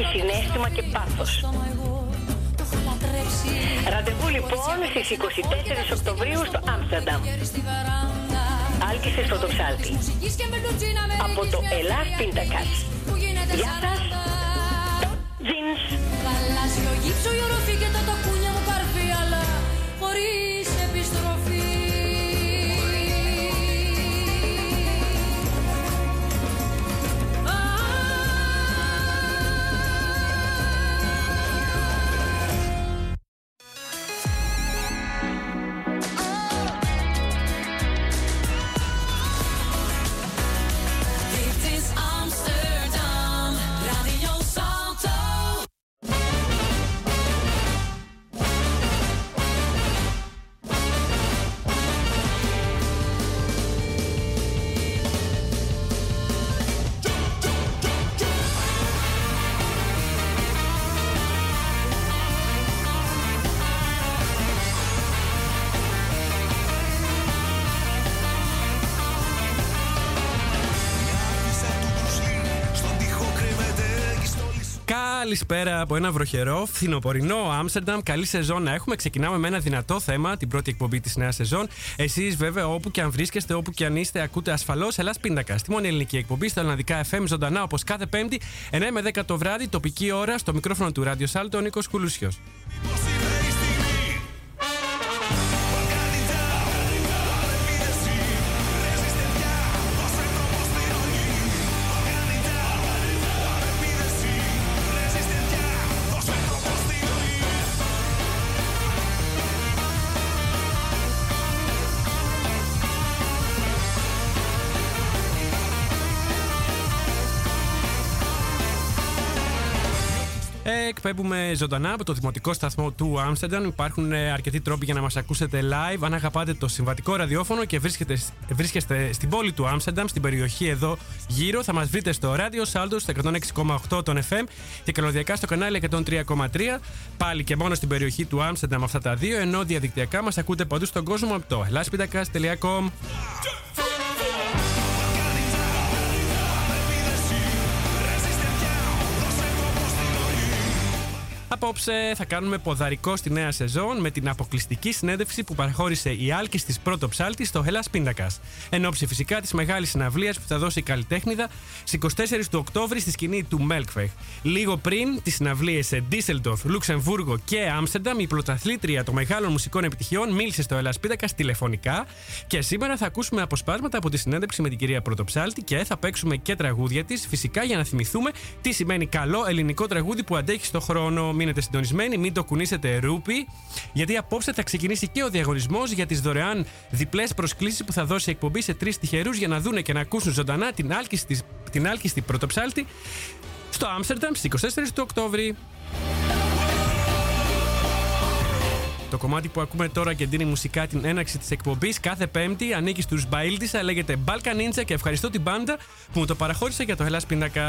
έχει συνέστημα και πάθος. Ραντεβού λοιπόν στις 24 Οκτωβρίου στο Άμστερνταμ. Άλκησες φωτοψάλτη. Από το Ελλάς Πίντακας. Γεια σας. Jeans. Γαλάζιο γύψο η οροφή και τα τακούνια Καλησπέρα από ένα βροχερό, φθινοπορεινό Άμστερνταμ. Καλή σεζόν να έχουμε. Ξεκινάμε με ένα δυνατό θέμα, την πρώτη εκπομπή της νέας σεζόν. Εσείς, βέβαια, όπου και αν βρίσκεστε, όπου και αν είστε, ακούτε ασφαλώς Ελλάς Πίντακα. Στη μόνη ελληνική εκπομπή, στα ελληνικά FM, ζωντανά όπως κάθε Πέμπτη, 9 με 10 το βράδυ, τοπική ώρα, στο μικρόφωνο του Ράδιο Σάλτο, ο Νίκος Κουλούσιος. Εκπέμπουμε ζωντανά από το δημοτικό σταθμό του Άμστερνταμ. Υπάρχουν ε, αρκετοί τρόποι για να μας ακούσετε live. Αν αγαπάτε το συμβατικό ραδιόφωνο και βρίσκεστε, βρίσκεστε στην πόλη του Άμστερνταμ, στην περιοχή εδώ γύρω, θα μας βρείτε στο ράδιο Σάλτο στο 106,8 των FM και καλωδιακά στο κανάλι 103,3. Πάλι και μόνο στην περιοχή του Άμστερνταμ αυτά τα δύο, ενώ διαδικτυακά μας ακούτε παντού στον κόσμο από το ελάσπιντακα.com. Απόψε θα κάνουμε ποδαρικό στη νέα σεζόν με την αποκλειστική συνέντευξη που παραχώρησε η Άλκης της πρώτο ψάλτη στο Hellas Πίντακα. Εν ώψη φυσικά της μεγάλης συναυλίας που θα δώσει η καλλιτέχνηδα στις 24 του Οκτώβρη στη σκηνή του Μέλκφεχ. Λίγο πριν τις συναυλίες σε Ντίσελντορφ, Λουξεμβούργο και Άμστερνταμ, η πρωταθλήτρια των μεγάλων μουσικών επιτυχιών μίλησε στο Hellas Πίντακα τηλεφωνικά και σήμερα θα ακούσουμε αποσπάσματα από τη συνέντευξη με την κυρία Πρωτοψάλτη και θα παίξουμε και τραγούδια της, φυσικά για να θυμηθούμε τι σημαίνει καλό ελληνικό τραγούδι που αντέχει στο χρόνο. Μείνετε συντονισμένοι, μην το κουνήσετε ρούπι, γιατί απόψε θα ξεκινήσει και ο διαγωνισμός για τις δωρεάν διπλές προσκλήσεις που θα δώσει η εκπομπή σε τρεις τυχερούς για να δούνε και να ακούσουν ζωντανά την άλκιστη, την άλκιστη πρωτοψάλτη στο Άμστερνταμ στις 24 του Οκτώβρη. Το κομμάτι που ακούμε τώρα και δίνει μουσικά την έναξη της εκπομπής κάθε Πέμπτη ανήκει στους Μπαίλτισα, λέγεται Balkan Ninja και ευχαριστώ την μπάντα που μου το παραχώρησε για το Hellas Πίνακα.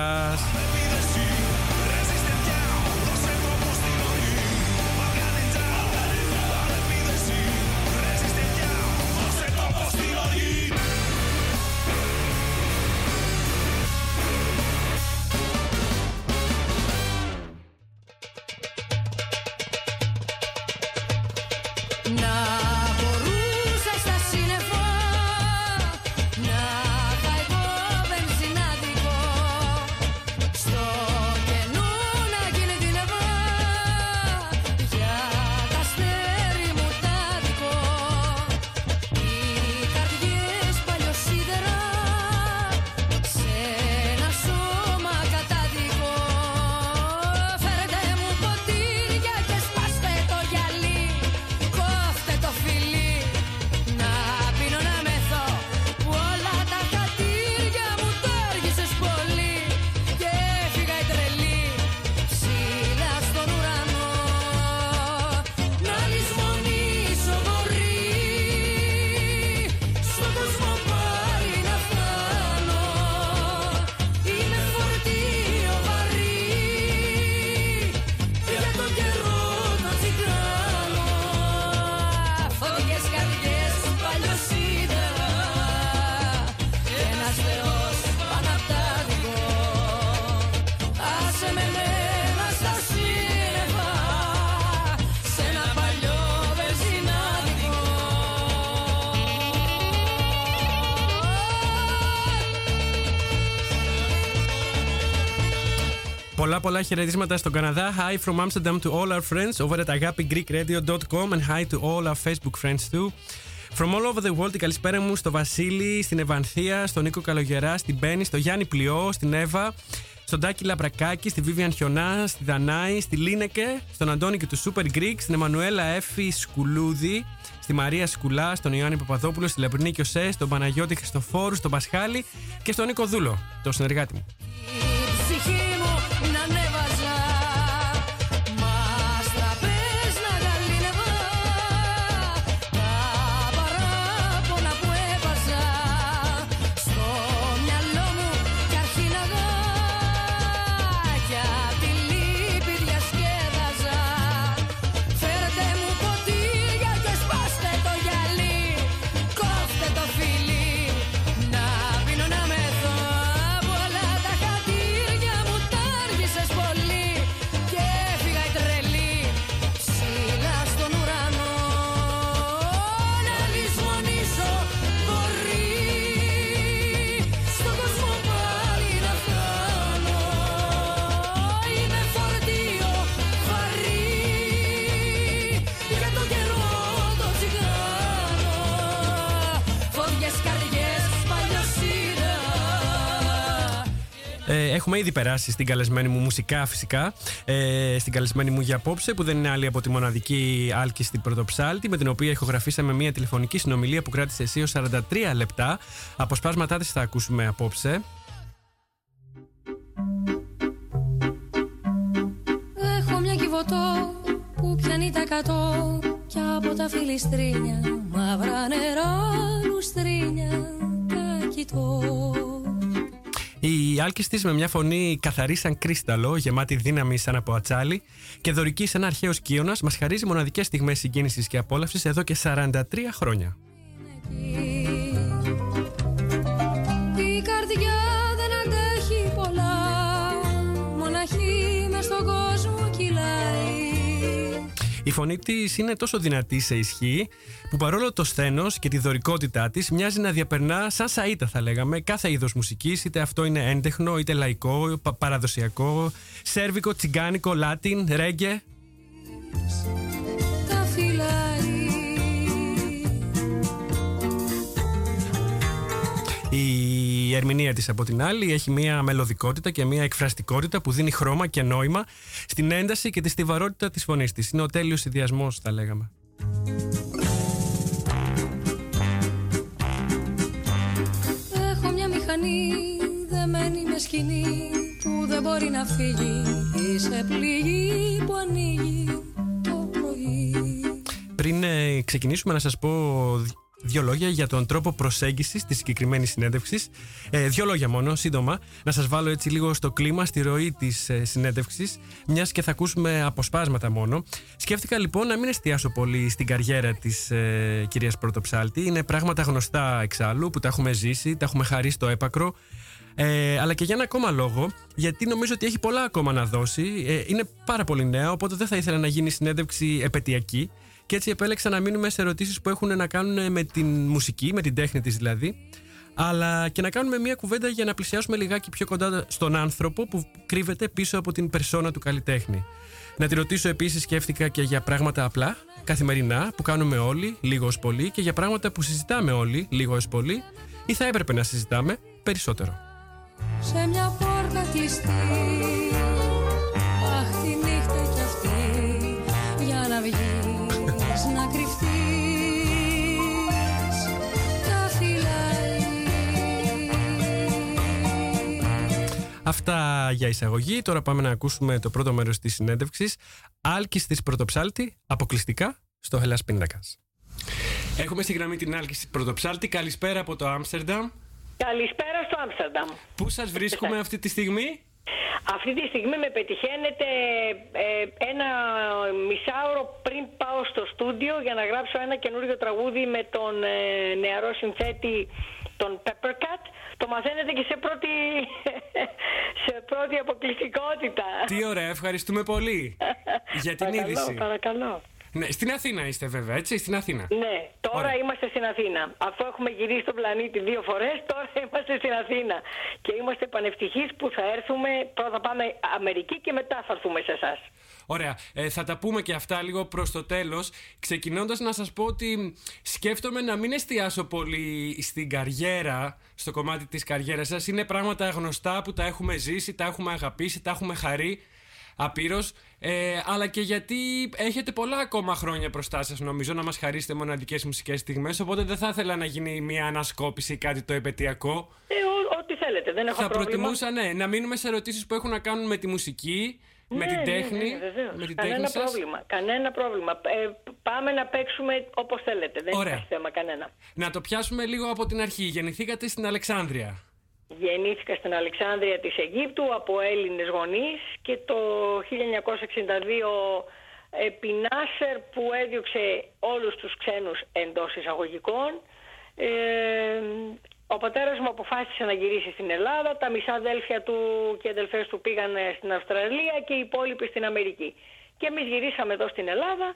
Πολλά πολλά χαιρετίσματα στον Καναδά. Hi from Amsterdam to all our friends over at agapigreekradio.com and hi to all our Facebook friends too. From all over the world, η καλησπέρα μου στο Βασίλη, στην Ευανθία, στον Νίκο Καλογερά, στην Μπέννη, στο Γιάννη Πλειό, στην Εύα, στον Τάκη Λαμπρακάκη, στη Βίβιαν Χιονά, στη Δανάη, στη Λίνεκε, στον Αντώνη και τους Super Greek, στην Εμμανουέλα Έφη Σκουλούδη, στη Μαρία Σκουλά, στον Ιωάννη Παπαδόπουλο, στη Λεπρινή Κιωσέ, στον Παναγιώτη Χριστοφόρου, στον Πασχάλη και στον Νίκο Δούλο, το συνεργάτη μου. Έχουμε ήδη περάσει στην καλεσμένη μου μουσικά φυσικά. Ε, στην καλεσμένη μου για απόψε, που δεν είναι άλλη από τη μοναδική Άλκη στην Πρωτοψάλτη, με την οποία ηχογραφήσαμε μια τηλεφωνική συνομιλία που κράτησε εσύ 43 λεπτά. Αποσπάσματά της θα ακούσουμε απόψε. Έχω μια κυβωτό που πιάνει τα κατώ και από τα φιλιστρίνια μαύρα νερά λουστρίνια τα κοιτώ. Η άλκης της με μια φωνή καθαρή σαν κρίσταλο, γεμάτη δύναμη σαν από ατσάλι και δωρική σαν αρχαίος κύωνα, μας χαρίζει μοναδικές στιγμές συγκίνησης και απόλαυσης εδώ και 43 χρόνια. Η φωνή της είναι τόσο δυνατή σε ισχύ, που παρόλο το σθένος και τη δωρικότητά της μοιάζει να διαπερνά σαν σαΐτα, θα λέγαμε, κάθε είδος μουσικής, είτε αυτό είναι έντεχνο, είτε λαϊκό, παραδοσιακό, σέρβικο, τσιγκάνικο, λάτιν, ρέγγε. Η ερμηνεία της από την άλλη έχει μια μελωδικότητα και μια εκφραστικότητα που δίνει χρώμα και νόημα στην ένταση και τη στιβαρότητα της φωνής της. Είναι ο τέλειος συνδυασμός θα λέγαμε. Έχω μια μηχανή δεμένη με σκηνή που δεν μπορεί να φύγει Είσαι πληγή που ανοίγει το πρωί Πριν ε, ξεκινήσουμε να σας πω δύο λόγια για τον τρόπο προσέγγισης της συγκεκριμένης συνέντευξης. Ε, δύο λόγια μόνο, σύντομα, να σας βάλω έτσι λίγο στο κλίμα, στη ροή της ε, συνέντευξης, μιας και θα ακούσουμε αποσπάσματα μόνο. Σκέφτηκα λοιπόν να μην εστιάσω πολύ στην καριέρα της ε, κυρίας Πρωτοψάλτη. Είναι πράγματα γνωστά εξάλλου που τα έχουμε ζήσει, τα έχουμε χαρεί στο έπακρο. Ε, αλλά και για ένα ακόμα λόγο, γιατί νομίζω ότι έχει πολλά ακόμα να δώσει. Ε, είναι πάρα πολύ νέα, οπότε δεν θα ήθελα να γίνει συνέντευξη επαιτειακή. Και έτσι επέλεξα να μείνουμε σε ερωτήσεις που έχουν να κάνουν με την μουσική, με την τέχνη της δηλαδή, αλλά και να κάνουμε μια κουβέντα για να πλησιάσουμε λιγάκι πιο κοντά στον άνθρωπο που κρύβεται πίσω από την περσόνα του καλλιτέχνη. Να τη ρωτήσω επίσης, σκέφτηκα και για πράγματα απλά, καθημερινά, που κάνουμε όλοι, λίγο ως πολύ, και για πράγματα που συζητάμε όλοι, λίγο ως πολύ, ή θα έπρεπε να συζητάμε περισσότερο. Σε μια πόρτα κλειστή Αυτά για εισαγωγή. Τώρα πάμε να ακούσουμε το πρώτο μέρος της συνέντευξης. Άλκης της Πρωτοψάλτη, αποκλειστικά στο Hellas Πίντακας. Έχουμε στη γραμμή την Άλκης της Πρωτοψάλτη. Καλησπέρα από το Άμστερνταμ. Καλησπέρα στο Άμστερνταμ. Πού σας βρίσκουμε αυτή τη στιγμή; Αυτή τη στιγμή με πετυχαίνετε ε, ένα μισάωρο πριν πάω στο στούντιο για να γράψω ένα καινούριο τραγούδι με τον ε, νεαρό συνθέτη τον Peppercat. Το μαθαίνετε και σε πρώτη, σε πρώτη αποκλειστικότητα. Τι ωραία, ευχαριστούμε πολύ για την παρακαλώ, είδηση. Παρακαλώ. Ναι, στην Αθήνα είστε βέβαια, έτσι, στην Αθήνα. Ναι, τώρα Ωραία. είμαστε στην Αθήνα. Αφού έχουμε γυρίσει τον πλανήτη δύο φορές, τώρα είμαστε στην Αθήνα. Και είμαστε πανευτυχείς που θα έρθουμε, πρώτα πάμε Αμερική και μετά θα έρθουμε σε εσάς. Ωραία. Ε, θα τα πούμε και αυτά λίγο προς το τέλος. Ξεκινώντας να σας πω ότι σκέφτομαι να μην εστιάσω πολύ στην καριέρα, στο κομμάτι της καριέρας σας. Είναι πράγματα γνωστά που τα έχουμε ζήσει, τα έχουμε αγαπήσει, τα έχουμε χαρεί απείρως, ε, αλλά και γιατί έχετε πολλά ακόμα χρόνια μπροστά σας, νομίζω, να μας χαρίσετε μοναδικές μουσικές στιγμές Οπότε δεν θα ήθελα να γίνει μια ανασκόπηση ή κάτι το επαιτειακό. Ε, ό- ό,τι θέλετε, δεν έχω Θα πρόβλημα. προτιμούσα, ναι, να μείνουμε σε ερωτήσεις που έχουν να κάνουν με τη μουσική, με Ναι, την ναι, τέχνη. ναι, βεβαίως. με την κανένα τέχνη σας. πρόβλημα. Κανένα πρόβλημα. Ε, πάμε να παίξουμε όπως θέλετε. Δεν Ωραία. υπάρχει θέμα κανένα. Να το πιάσουμε λίγο από την αρχή. Γεννηθήκατε στην Αλεξάνδρεια. Γεννήθηκα στην Αλεξάνδρεια της Αιγύπτου από Έλληνες γονείς και το 1962 επί Νάσερ που έδιωξε όλους τους ξένους εντός εισαγωγικών ε, ο πατέρας μου αποφάσισε να γυρίσει στην Ελλάδα, τα μισά αδέλφια του και αδελφές του πήγαν στην Αυστραλία και οι υπόλοιποι στην Αμερική. Και εμείς γυρίσαμε εδώ στην Ελλάδα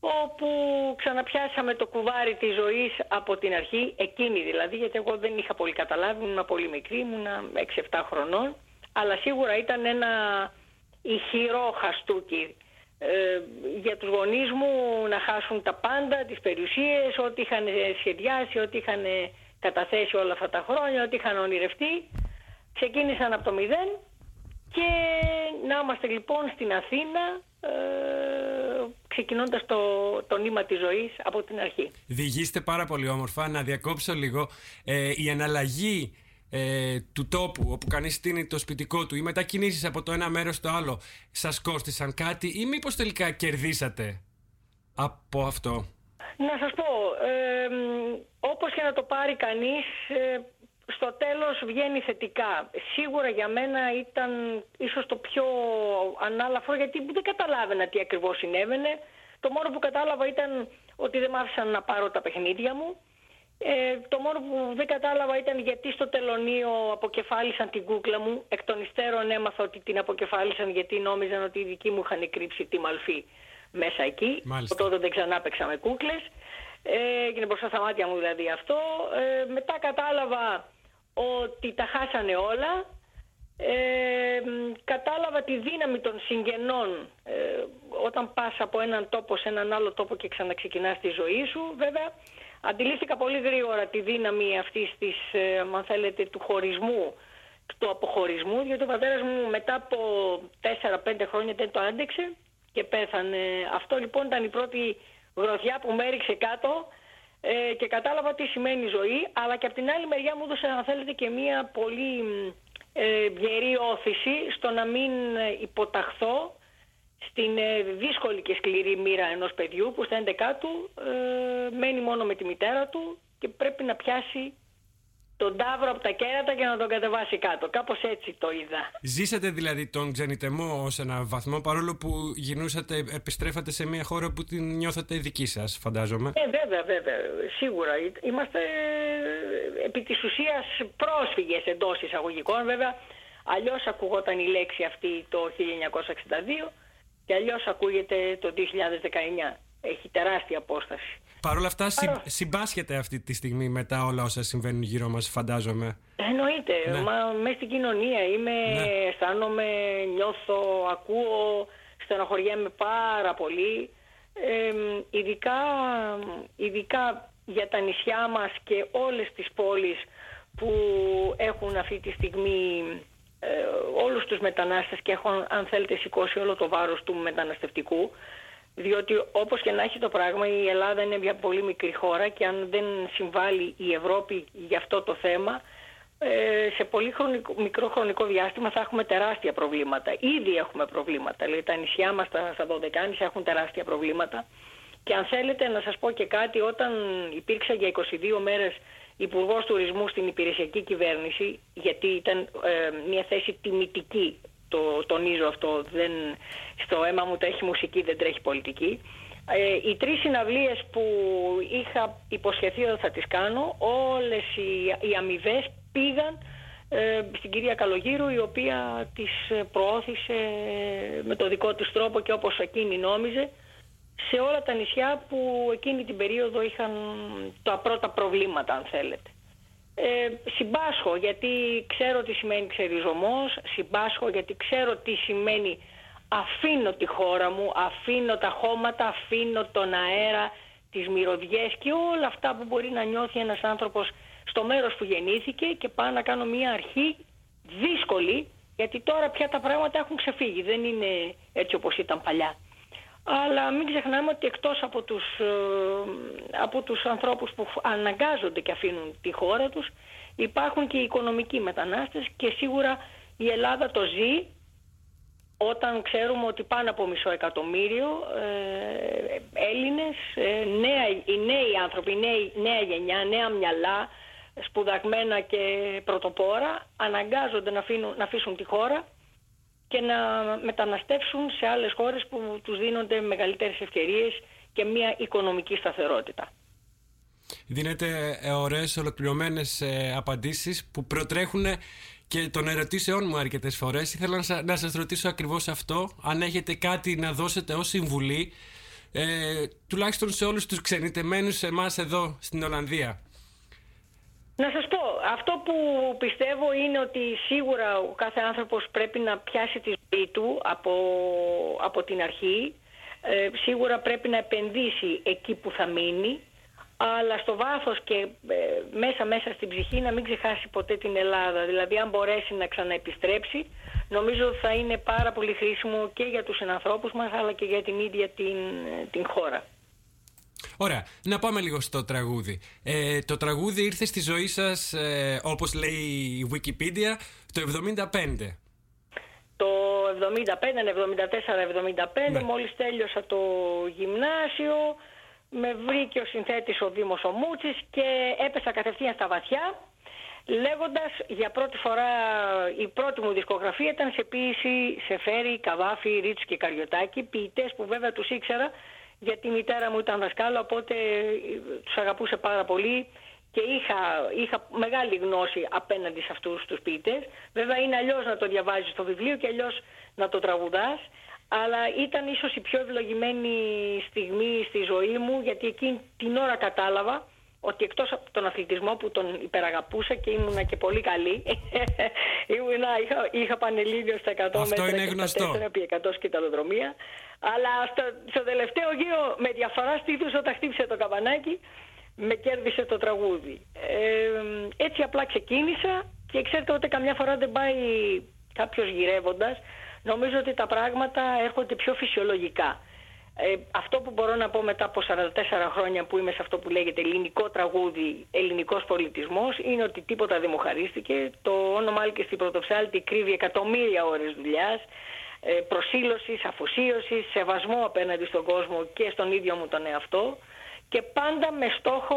όπου ξαναπιάσαμε το κουβάρι της ζωής από την αρχή, εκείνη δηλαδή, γιατί εγώ δεν είχα πολύ καταλάβει, ήμουν πολύ μικρή, ήμουν 6-7 χρονών, αλλά σίγουρα ήταν ένα ηχηρό χαστούκι ε, για τους γονείς μου να χάσουν τα πάντα, τις περιουσίες, ό,τι είχαν σχεδιάσει, ό,τι είχαν καταθέσει όλα αυτά τα χρόνια, ό,τι είχαν ονειρευτεί. Ξεκίνησαν από το μηδέν και να είμαστε λοιπόν στην Αθήνα ε, ξεκινώντας το, το νήμα της ζωής από την αρχή. Διηγήστε πάρα πολύ όμορφα. Να διακόψω λίγο. Ε, η αναλλαγή ε, του τόπου όπου κανείς στείνει το σπιτικό του, οι μετακινήσεις από το ένα μέρος στο άλλο, σας κόστησαν κάτι ή μήπως τελικά κερδίσατε από αυτό; Να σας πω, ε, μ, όπως και να το πάρει κανείς, ε, στο τέλος βγαίνει θετικά. Σίγουρα για μένα ήταν ίσως το πιο ανάλαφρο γιατί δεν καταλάβαινα τι ακριβώς συνέβαινε. Το μόνο που κατάλαβα ήταν ότι δεν μ' άφησαν να πάρω τα παιχνίδια μου. Ε, το μόνο που δεν κατάλαβα ήταν γιατί στο τελωνίο αποκεφάλισαν την κούκλα μου. Εκ των υστέρων έμαθα ότι την αποκεφάλισαν γιατί νόμιζαν ότι οι δικοί μου είχαν κρύψει τη μαλφή μέσα εκεί. Μάλιστα. Από τότε δεν ξανά παίξα με κούκλες. Ε, έγινε μπροστά στα μάτια μου δηλαδή αυτό. Ε, μετά κατάλαβα ότι τα χάσανε όλα. Ε, μ, κατάλαβα τη δύναμη των συγγενών ε, όταν πας από έναν τόπο σε έναν άλλο τόπο και ξαναξεκινάς τη ζωή σου βέβαια αντιλήφθηκα πολύ γρήγορα τη δύναμη αυτής της ε, αν θέλετε του χωρισμού του αποχωρισμού διότι ο πατέρας μου μετά από 4-5 χρόνια δεν το άντεξε και πέθανε. Αυτό λοιπόν ήταν η πρώτη γροθιά που με έριξε κάτω ε, και κατάλαβα τι σημαίνει ζωή, αλλά και από την άλλη μεριά μου έδωσε, αν θέλετε, και μία πολύ μ, ε, γερή όθηση στο να μην ε, υποταχθώ στην ε, δύσκολη και σκληρή μοίρα ενός παιδιού που στα 11 του ε, μένει μόνο με τη μητέρα του και πρέπει να πιάσει τον τάβρο από τα κέρατα και να τον κατεβάσει κάτω. Κάπως έτσι το είδα. Ζήσατε δηλαδή τον ξενιτεμό ως ένα βαθμό παρόλο που γινούσατε, επιστρέφατε σε μια χώρα που την νιώθατε δική σας φαντάζομαι. Ε, βέβαια, βέβαια, σίγουρα. Είμαστε ε, επί της ουσίας πρόσφυγες εντός εισαγωγικών. Βέβαια, αλλιώς ακουγόταν η λέξη αυτή το 1962 και αλλιώς ακούγεται το 2019. Έχει τεράστια απόσταση. Παρ' όλα αυτά συ, Παρό- συμπάσχετε αυτή τη στιγμή μετά όλα όσα συμβαίνουν γύρω μας φαντάζομαι. Εννοείται. Ναι. Μα μέσα στην κοινωνία είμαι, Ναι. αισθάνομαι, νιώθω, ακούω, στενοχωριέμαι πάρα πολύ. Ε, ειδικά, ειδικά για τα νησιά μας και όλες τις πόλεις που έχουν αυτή τη στιγμή ε, όλους τους μετανάστες και έχουν αν θέλετε σηκώσει όλο το βάρος του μεταναστευτικού διότι όπως και να έχει το πράγμα η Ελλάδα είναι μια πολύ μικρή χώρα και αν δεν συμβάλλει η Ευρώπη για αυτό το θέμα ε, σε πολύ χρονικό, μικρό χρονικό διάστημα θα έχουμε τεράστια προβλήματα. Ήδη έχουμε προβλήματα. Δηλαδή τα νησιά μας τα, στα Δωδεκάνησα έχουν τεράστια προβλήματα. Και αν θέλετε να σας πω και κάτι, όταν υπήρξα για 22 μέρες Υπουργός Τουρισμού στην υπηρεσιακή κυβέρνηση, γιατί ήταν ε, μια θέση τιμητική, το τονίζω αυτό, δεν, στο αίμα μου τρέχει μουσική, δεν τρέχει πολιτική. Ε, οι τρεις συναυλίες που είχα υποσχεθεί ότι θα τις κάνω, όλες οι, οι αμοιβές πήγαν ε, στην κυρία Καλογύρου η οποία τις ε, προώθησε με το δικό της τρόπο και όπως εκείνη νόμιζε σε όλα τα νησιά που εκείνη την περίοδο είχαν τα πρώτα προβλήματα αν θέλετε. Ε, συμπάσχω γιατί ξέρω τι σημαίνει ξεριζωμός, συμπάσχω γιατί ξέρω τι σημαίνει αφήνω τη χώρα μου, αφήνω τα χώματα, αφήνω τον αέρα, τις μυρωδιές και όλα αυτά που μπορεί να νιώθει ένας άνθρωπος στο μέρος που γεννήθηκε και πάω να κάνω μια αρχή δύσκολη γιατί τώρα πια τα πράγματα έχουν ξεφύγει, δεν είναι έτσι όπως ήταν παλιά. Αλλά μην ξεχνάμε ότι εκτός από τους, ε, από τους ανθρώπους που αναγκάζονται και αφήνουν τη χώρα τους υπάρχουν και οι οικονομικοί μετανάστες και σίγουρα η Ελλάδα το ζει όταν ξέρουμε ότι πάνω από μισό εκατομμύριο ε, Έλληνες, ε, νέα, οι νέοι άνθρωποι, η νέα γενιά, νέα μυαλά, σπουδαγμένα και πρωτοπόρα αναγκάζονται να, αφήνουν, να αφήσουν τη χώρα και να μεταναστεύσουν σε άλλες χώρες που τους δίνονται μεγαλύτερες ευκαιρίες και μια οικονομική σταθερότητα. Δίνετε ε, ωραίες ολοκληρωμένες ε, απαντήσεις που προτρέχουν και των ερωτήσεών μου αρκετές φορές. Ήθελα να, να σας ρωτήσω ακριβώς αυτό. Αν έχετε κάτι να δώσετε ως συμβουλή, ε, τουλάχιστον σε όλους τους ξενιτεμένους εμάς εδώ στην Ολλανδία. Να σας πω, αυτό που πιστεύω είναι ότι σίγουρα ο κάθε άνθρωπος πρέπει να πιάσει τη ζωή του από, από την αρχή. Ε, σίγουρα πρέπει να επενδύσει εκεί που θα μείνει αλλά στο βάθος και ε, μέσα μέσα στην ψυχή να μην ξεχάσει ποτέ την Ελλάδα. Δηλαδή αν μπορέσει να ξαναεπιστρέψει νομίζω θα είναι πάρα πολύ χρήσιμο και για τους συνανθρώπους μας αλλά και για την ίδια την, την χώρα. Ωραία, να πάμε λίγο στο τραγούδι. Ε, το τραγούδι ήρθε στη ζωή σας, ε, όπως λέει η Wikipedia, το 75. Το 75, 74, 75, ναι. μόλις τέλειωσα το γυμνάσιο, με βρήκε ο συνθέτης ο Δήμος ο Μούτσης και έπεσα κατευθείαν στα βαθιά λέγοντας για πρώτη φορά η πρώτη μου δισκογραφία ήταν σε ποίηση σε Φέρι, Καβάφη, Ρίτσου και Καριωτάκη ποιητές που βέβαια τους ήξερα γιατί η μητέρα μου ήταν δασκάλα οπότε τους αγαπούσε πάρα πολύ και είχα, είχα μεγάλη γνώση απέναντι σε αυτούς τους ποιητές. Βέβαια είναι αλλιώς να το διαβάζεις στο βιβλίο και αλλιώς να το τραγουδάς αλλά ήταν ίσως η πιο ευλογημένη στιγμή στη ζωή μου γιατί εκείνη την ώρα κατάλαβα ότι εκτός από τον αθλητισμό που τον υπεραγαπούσα και ήμουνα και πολύ καλή ήμουνα, είχα, είχα πανελλήνιο στα 100 Αυτό μέτρα είναι γνωστό. και 4 επί 100 σκηταλοδρομία αλλά στο, στο τελευταίο γύρο με διαφορά στήθους όταν χτύπησε το καμπανάκι με κέρδισε το τραγούδι ε, έτσι απλά ξεκίνησα και ξέρετε ότι καμιά φορά δεν πάει κάποιος γυρεύοντας νομίζω ότι τα πράγματα έρχονται πιο φυσιολογικά. Ε, αυτό που μπορώ να πω μετά από 44 χρόνια που είμαι σε αυτό που λέγεται ελληνικό τραγούδι, ελληνικός πολιτισμός, είναι ότι τίποτα δεν μου χαρίστηκε. Το όνομα και στην Πρωτοψάλτη κρύβει εκατομμύρια ώρες δουλειάς, ε, προσήλωσης, αφοσίωσης, σεβασμό απέναντι στον κόσμο και στον ίδιο μου τον εαυτό και πάντα με στόχο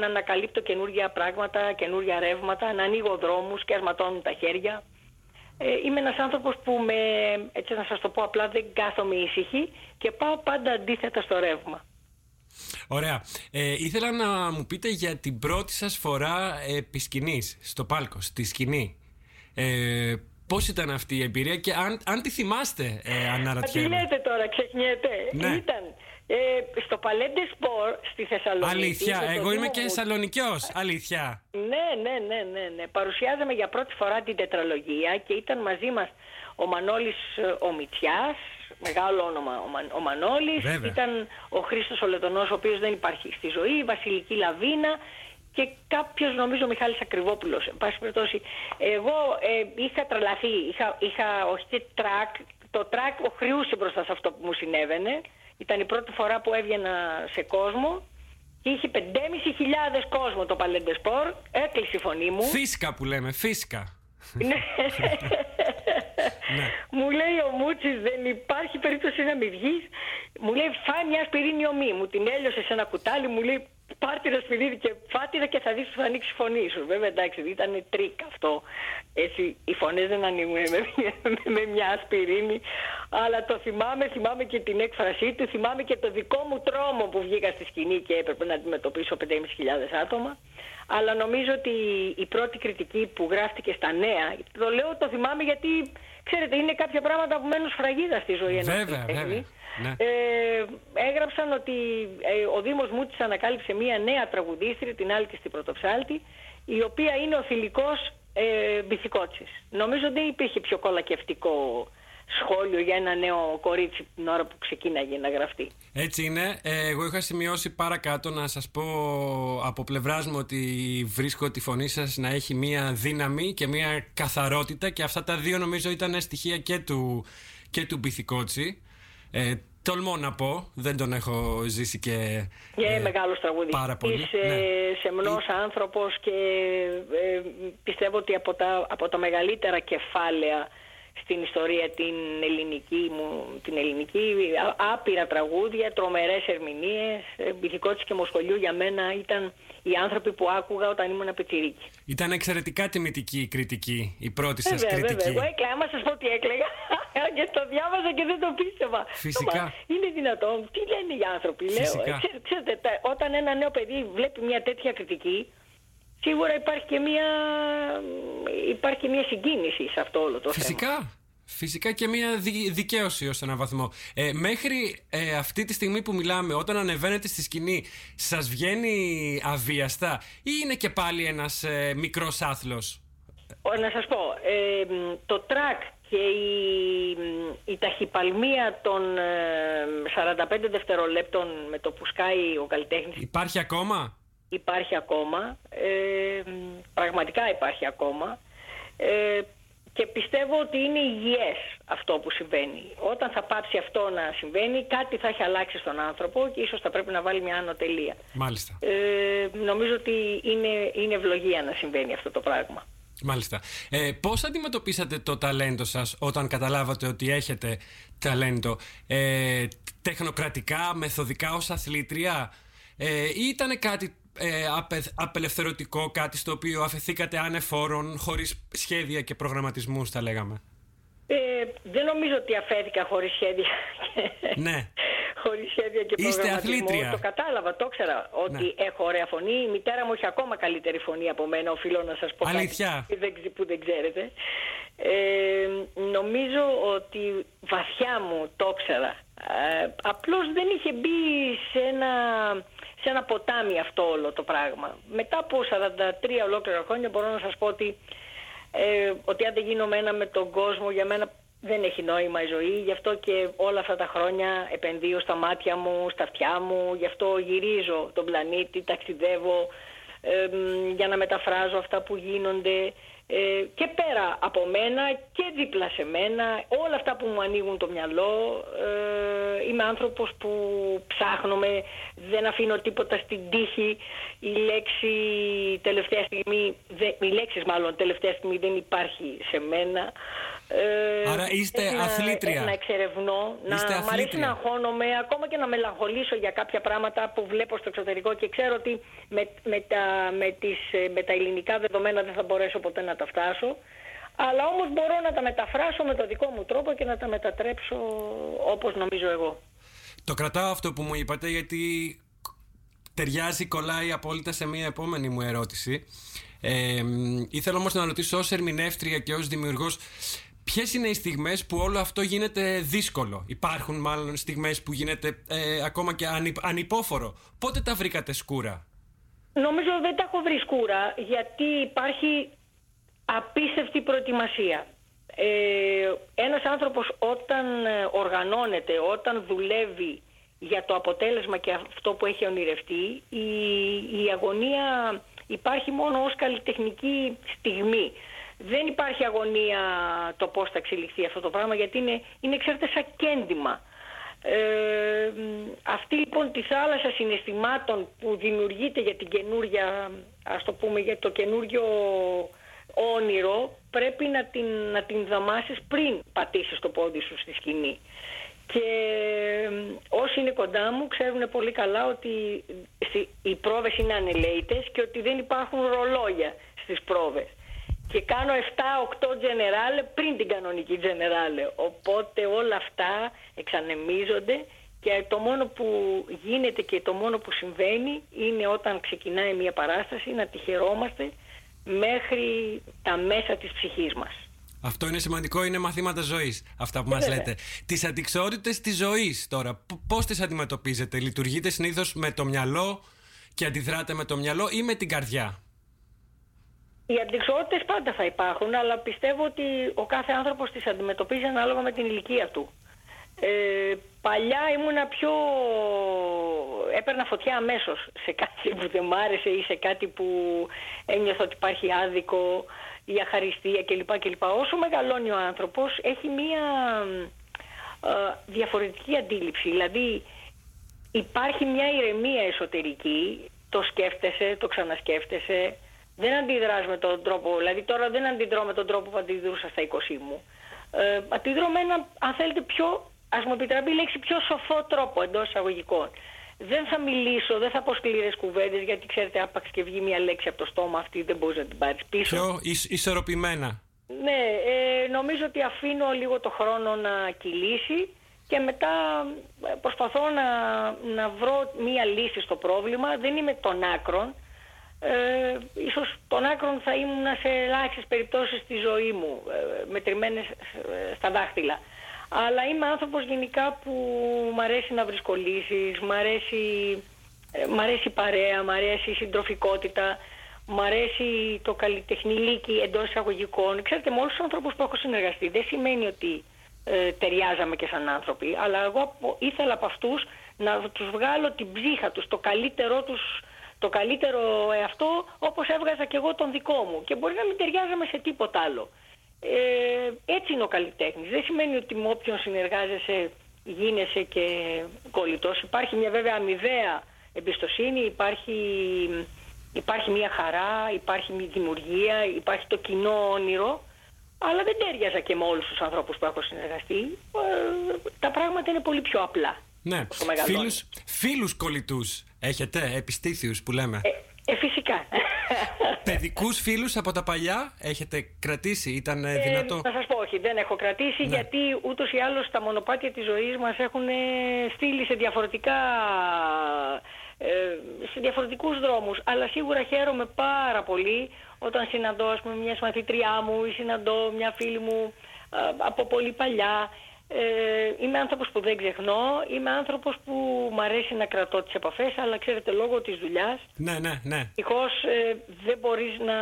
να ανακαλύπτω καινούργια πράγματα, καινούργια ρεύματα, να ανοίγω δρόμους και ασματώνουν τα χέρια. Ε, είμαι ένας άνθρωπος που με, έτσι να σας το πω απλά δεν κάθομαι ήσυχη και πάω πάντα αντίθετα στο ρεύμα. Ωραία. Ε, ήθελα να μου πείτε για την πρώτη σας φορά επί σκηνής, στο πάλκο, στη σκηνή. Ε, πώς ήταν αυτή η εμπειρία και αν, αν τη θυμάστε, ε, αναρωτιέμαι. Τι λέτε τώρα, ξεχνιέται. Ναι. Ήταν ε, στο Παλέντε Σπορ στη Θεσσαλονίκη. Αλήθεια, εγώ είμαι και Θεσσαλονικιός. Αλήθεια. Ναι, ναι, ναι, ναι, ναι. Παρουσιάζαμε για πρώτη φορά την τετραλογία και ήταν μαζί μας ο Μανώλης ε, ο Μητσιάς, μεγάλο όνομα ο, Μα, ο Μανώλης, ήταν ο Χρήστος ο Λετωνός, ο οποίος δεν υπάρχει στη ζωή, η Βασιλική Λαβίνα και κάποιος νομίζω Μιχάλης Ακριβόπουλος. Εν πάση περιπτώσει, εγώ ε, είχα τρελαθεί, είχα, είχα όχι τρακ, το τρακ ωχριούσε μπροστά σε αυτό που μου συνέβαινε ήταν η πρώτη φορά που έβγαινα σε κόσμο και είχε 5.500 κόσμο το Παλέ ντε Σπορ. Έκλεισε η φωνή μου. Φίσκα που λέμε, φίσκα. Ναι. ναι. Μου λέει ο Μούτσης δεν υπάρχει περίπτωση να μην βγεις. Μου λέει φάε μια ασπιρίνη ωμή. Μου την έλιωσε σε ένα κουτάλι. Μου λέει πάρε την ασπιρίνη και φά' τηνα και θα δεις που θα ανοίξει η φωνή σου. Βέβαια εντάξει ήταν τρικ αυτό. Έτσι οι φωνές δεν ανοίγουν με, με, μια ασπιρίνη. Αλλά το θυμάμαι, θυμάμαι και την έκφρασή του, θυμάμαι και το δικό μου τρόμο που βγήκα στη σκηνή και έπρεπε να αντιμετωπίσω 5.500 άτομα. Αλλά νομίζω ότι η πρώτη κριτική που γράφτηκε στα Νέα, το λέω το θυμάμαι γιατί ξέρετε είναι κάποια πράγματα που μένουν σφραγίδα στη ζωή ενός βέβαια, βέβαια. Ναι. Ε, έγραψαν ότι ε, ο Δήμος Μούτης ανακάλυψε μία νέα τραγουδίστρια, την Άλκη στην Πρωτοψάλτη, η οποία είναι ο θηλυκός ε, Μπιθικότσης. Νομίζω δεν υπήρχε πιο κολακευτικό σχόλιο για ένα νέο κορίτσι την ώρα που ξεκίναγε να γραφτεί. Έτσι είναι. Ε, εγώ είχα σημειώσει παρακάτω να σας πω από πλευράς μου ότι βρίσκω τη φωνή σας να έχει μία δύναμη και μία καθαρότητα και αυτά τα δύο νομίζω ήταν στοιχεία και του, και του Μπιθικότσι. Ε, τολμώ να πω, δεν τον έχω ζήσει και Και ε, μεγάλος τραγουδιστής, πάρα πολύ, ε, ναι. σεμνός άνθρωπος και ε, πιστεύω ότι από τα, από τα μεγαλύτερα κεφάλαια στην ιστορία την ελληνική μου, την ελληνική, α- άπειρα τραγούδια, τρομερές ερμηνείες, ε, Μπιθικότσης και Μοσχολιού για μένα ήταν οι άνθρωποι που άκουγα όταν ήμουν πετσιρίκι. Ήταν εξαιρετικά τιμητική η κριτική, η πρώτη σας Βέβαια, κριτική. βέβαια. Εγώ έκλαιγα, άμα σας πω ότι έκλαιγα και το διάβαζα και δεν το πίστευα. Φυσικά. Μα, είναι δυνατόν. Τι λένε οι άνθρωποι. Λέω, Φυσικά. ε, ξέρ- ξέρετε, τα- όταν ένα νέο παιδί βλέπει μια τέτοια κριτική, σίγουρα υπάρχει και μια, υπάρχει και μια συγκίνηση σε αυτό όλο το θέμα. Φυσικά. Φυσικά και μια δι- δικαίωση ως έναν βαθμό. Ε, μέχρι ε, αυτή τη στιγμή που μιλάμε, όταν ανεβαίνετε στη σκηνή, σας βγαίνει αβίαστα ή είναι και πάλι ένας ε, μικρός άθλος; Ω, Να σας πω, ε, μ, το τρακ και η, μ, η ταχυπαλμία των ε, 45 δευτερολέπτων με το που σκάει ο καλλιτέχνης Υπάρχει ακόμα; Υπάρχει ακόμα, ε, μ, πραγματικά υπάρχει ακόμα ε, και πιστεύω ότι είναι υγιές αυτό που συμβαίνει. Όταν θα πάψει αυτό να συμβαίνει, κάτι θα έχει αλλάξει στον άνθρωπο και ίσως θα πρέπει να βάλει μια άνω τελεία. Μάλιστα. Ε, νομίζω ότι είναι, είναι ευλογία να συμβαίνει αυτό το πράγμα. Μάλιστα. Ε, πώς αντιμετωπίσατε το ταλέντο σας όταν καταλάβατε ότι έχετε ταλέντο ε, τεχνοκρατικά, μεθοδικά ως αθλήτρια; Ε, ή ήταν κάτι ε, απε- απελευθερωτικό, κάτι στο οποίο αφαιθήκατε ανεφόρον, χωρίς σχέδια και προγραμματισμούς θα λέγαμε. Ε, δεν νομίζω ότι αφέθηκα χωρίς σχέδια. Ναι. χωρίς σχέδια και Είστε προγραμματισμό. αθλήτρια. Το κατάλαβα, το ήξερα ότι Ναι. έχω ωραία φωνή. Η μητέρα μου έχει ακόμα καλύτερη φωνή από μένα, οφείλω να σας πω κάτι Αλήθεια. που δεν, ξε- που δεν ξέρετε. Ε, νομίζω ότι βαθιά μου το ήξερα. Ε, απλώς δεν είχε μπει σε ένα, σε ένα ποτάμι αυτό όλο το πράγμα. Μετά από 43 ολόκληρα χρόνια μπορώ να σας πω ότι ε, ότι αν δεν γίνομαι ένα με τον κόσμο για μένα δεν έχει νόημα η ζωή. Γι' αυτό και όλα αυτά τα χρόνια επενδύω στα μάτια μου, στα αυτιά μου. Γι' αυτό γυρίζω τον πλανήτη, ταξιδεύω ε, μ, για να μεταφράζω αυτά που γίνονται. ε, και πέρα από μένα και δίπλα σε μένα όλα αυτά που μου ανοίγουν το μυαλό ε, είμαι άνθρωπος που ψάχνομαι δεν αφήνω τίποτα στην τύχη. Η λέξη τελευταία στιγμή δεν- οι λέξεις μάλλον τελευταία στιγμή δεν υπάρχει σε μένα ε, Άρα είστε να- αθλήτρια. να εξερευνώ να Είστε μ' αρέσει αθλήτρια. να αγχώνομαι ακόμα και να μελαγχολήσω για κάποια πράγματα που βλέπω στο εξωτερικό και ξέρω ότι με, με, τα, με, τις, ε, με τα ελληνικά δεδομένα δεν θα μπορέσω ποτέ να τα φτάσω αλλά όμως μπορώ να τα μεταφράσω με το δικό μου τρόπο και να τα μετατρέψω όπως νομίζω εγώ. Το κρατάω αυτό που μου είπατε γιατί ταιριάζει, κολλάει απόλυτα σε μια επόμενη μου ερώτηση. Ε, μ, ήθελα όμως να ρωτήσω ως ερμηνεύτρια και ως δημιουργός ποιες είναι οι στιγμές που όλο αυτό γίνεται δύσκολο; Υπάρχουν μάλλον στιγμές που γίνεται ε, ακόμα και ανυ, ανυπόφορο. Πότε τα βρήκατε σκούρα; Νομίζω δεν τα έχω βρει σκούρα γιατί υπάρχει απίστευτη προετοιμασία. Ε, ένας άνθρωπος όταν ε, οργανώνεται, όταν δουλεύει για το αποτέλεσμα και αυτό που έχει ονειρευτεί, η, η αγωνία υπάρχει μόνο ως καλλιτεχνική στιγμή. Δεν υπάρχει αγωνία το πώς θα εξελιχθεί αυτό το πράγμα γιατί είναι, είναι ξέρετε σαν κέντημα. Ε, μ, αυτή λοιπόν τη θάλασσα συναισθημάτων που δημιουργείται για την καινούρια, ας το πούμε για το καινούριο όνειρο πρέπει να την, να την δαμάσεις πριν πατήσεις το πόδι σου στη σκηνή. Και μ, όσοι είναι κοντά μου ξέρουν πολύ καλά ότι στη- οι πρόβες είναι ανελαίτες και ότι δεν υπάρχουν ρολόγια στις πρόβες. Και κάνω 7-8 τζενεράλε πριν την κανονική τζενεράλε. Οπότε όλα αυτά εξανεμίζονται και το μόνο που γίνεται και το μόνο που συμβαίνει είναι όταν ξεκινάει μια παράσταση να τη χαιρόμαστε μέχρι τα μέσα της ψυχής μας. Αυτό είναι σημαντικό, είναι μαθήματα ζωής. Αυτά που μας λέτε. Τις αντικσότητες της ζωής τώρα, πώς τις αντιμετωπίζετε, Λειτουργείτε συνήθως με το μυαλό και αντιδράτε με το μυαλό ή με την καρδιά; Οι αντικσότητες πάντα θα υπάρχουν, αλλά πιστεύω ότι ο κάθε άνθρωπος τις αντιμετωπίζει ανάλογα με την ηλικία του. Ε, παλιά ήμουνα πιο... έπαιρνα φωτιά αμέσως σε κάτι που δεν μ' άρεσε ή σε κάτι που ένιωθα ότι υπάρχει άδικο η αχαριστία κλπ. κλπ. Όσο μεγαλώνει ο άνθρωπος έχει μία ε, διαφορετική αντίληψη. Δηλαδή υπάρχει μια ηρεμία εσωτερική, το σκέφτεσαι, το ξανασκέφτεσαι, δεν αντιδράς με τον τρόπο, δηλαδή τώρα δεν αντιδρώ με τον τρόπο που αντιδρούσα στα 20 μου. Ε, αντιδρώ με ένα, αν θέλετε, πιο, ας μου επιτραπεί η λέξη, πιο σοφό τρόπο εντός εισαγωγικών. Δεν θα μιλήσω, δεν θα πω σκληρές κουβέντες, γιατί ξέρετε, άπαξ και βγει μια λέξη από το στόμα αυτή, δεν μπορείς να την πάρεις πίσω. Πιο ισορροπημένα. Ναι, ε, νομίζω ότι αφήνω λίγο το χρόνο να κυλήσει και μετά ε, προσπαθώ να, να βρω μία λύση στο πρόβλημα. Δεν είμαι των άκρων. Ε, ίσως των άκρων θα ήμουν σε ελάχιστες περιπτώσεις στη ζωή μου, ε, μετρημένες ε, στα δάχτυλα. Αλλά είμαι άνθρωπος γενικά που μ' αρέσει να βρίσκω λύσεις, μ' αρέσει, ε, μ αρέσει η παρέα, μ' αρέσει η συντροφικότητα, μ' αρέσει το καλλιτεχνηλίκι εντός εισαγωγικών. Ξέρετε, με όλους τους ανθρώπους που έχω συνεργαστεί δεν σημαίνει ότι ε, ταιριάζαμε και σαν άνθρωποι, αλλά εγώ ήθελα από αυτούς να τους βγάλω την ψύχα τους, το καλύτερό τους το καλύτερο εαυτό όπως έβγαζα και εγώ τον δικό μου και μπορεί να μην ταιριάζαμε σε τίποτα άλλο. Ε, έτσι είναι ο καλλιτέχνης. Δεν σημαίνει ότι με όποιον συνεργάζεσαι γίνεσαι και κολλητός. Υπάρχει μια βέβαια αμοιβαία εμπιστοσύνη, υπάρχει, υπάρχει μια χαρά, υπάρχει μια δημιουργία, υπάρχει το κοινό όνειρο, αλλά δεν τέριαζα και με όλους τους ανθρώπους που έχω συνεργαστεί. Ε, τα πράγματα είναι πολύ πιο απλά. Ναι, φίλους, φίλους κολλητούς έχετε, επιστήθιους που λέμε; Ε, ε, φυσικά. Παιδικούς φίλους από τα παλιά έχετε κρατήσει, ήταν ε, δυνατό; Θα σας πω όχι, δεν έχω κρατήσει ναι. γιατί ούτως ή άλλως τα μονοπάτια της ζωής μας έχουν ε, στείλει σε διαφορετικά ε, σε διαφορετικούς δρόμους αλλά σίγουρα χαίρομαι πάρα πολύ όταν συναντώ ας πούμε μιας μαθητριά μου ή συναντώ μια φίλη μου από πολύ παλιά ε, είμαι άνθρωπος που δεν ξεχνώ, είμαι άνθρωπος που μου αρέσει να κρατώ τις επαφές, αλλά ξέρετε λόγω της δουλειάς, ναι, ναι, ναι. ε, δεν μπορείς να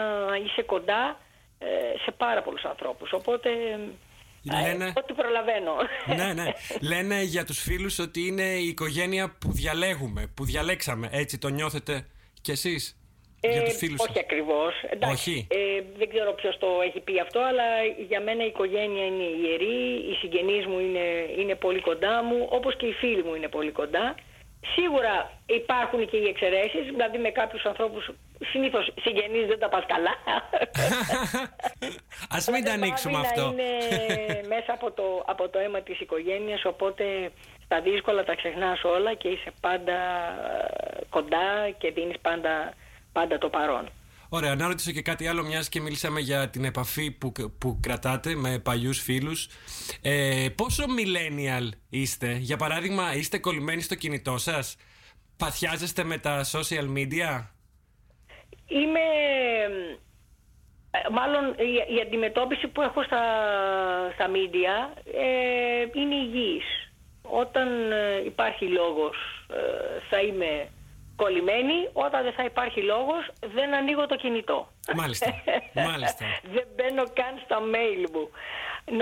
είσαι κοντά ε, σε πάρα πολλούς ανθρώπους, οπότε ε, Λένε... ό,τι προλαβαίνω. Ναι, ναι. Λένε για τους φίλους ότι είναι η οικογένεια που διαλέγουμε, που διαλέξαμε, έτσι το νιώθετε κι εσείς; Ε, όχι ακριβώς. όχι. Ε, δεν ξέρω ποιος το έχει πει αυτό, αλλά για μένα η οικογένεια είναι ιερή, οι συγγενείς μου είναι, είναι πολύ κοντά μου, όπως και οι φίλοι μου είναι πολύ κοντά. Σίγουρα υπάρχουν και οι εξαιρέσεις, δηλαδή με κάποιους ανθρώπους συνήθως συγγενείς δεν τα πας καλά. Ας μην τα ανοίξουμε αυτό. Είναι μέσα από το, από το αίμα της οικογένειας, οπότε στα δύσκολα τα ξεχνάς όλα και είσαι πάντα κοντά και δίνεις πάντα πάντα το παρόν. Ωραία, να ρωτήσω και κάτι άλλο, μιας και μιλήσαμε για την επαφή που, που κρατάτε με παλιούς φίλους. Ε, πόσο millennial είστε, για παράδειγμα, είστε κολλημένοι στο κινητό σας, παθιάζεστε με τα social media; Είμαι, ε, μάλλον η, αντιμετώπιση που έχω στα, στα media ε, είναι υγιής. Όταν ε, υπάρχει λόγος ε, θα είμαι κολλημένη, όταν δεν θα υπάρχει λόγος δεν ανοίγω το κινητό. Μάλιστα, μάλιστα. δεν μπαίνω καν στα mail μου.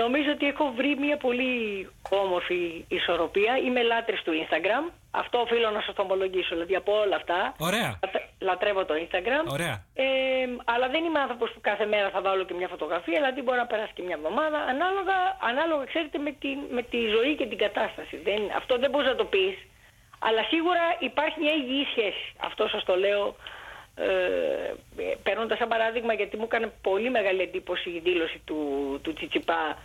Νομίζω ότι έχω βρει μια πολύ όμορφη ισορροπία. Είμαι λάτρης του Instagram. Αυτό οφείλω να σας το ομολογήσω. Δηλαδή από όλα αυτά Ωραία. λατρεύω το Instagram. Ωραία. Ε, αλλά δεν είμαι άνθρωπος που κάθε μέρα θα βάλω και μια φωτογραφία. Δηλαδή μπορεί να περάσει και μια εβδομάδα. Ανάλογα, ανάλογα ξέρετε, με τη, με τη ζωή και την κατάσταση. Δεν, αυτό δεν μπορείς να το πεις. Αλλά σίγουρα υπάρχει μια υγιή σχέση. Αυτό σας το λέω ε, παίρνοντας σαν παράδειγμα γιατί μου έκανε πολύ μεγάλη εντύπωση η δήλωση του, του Τσιτσιπά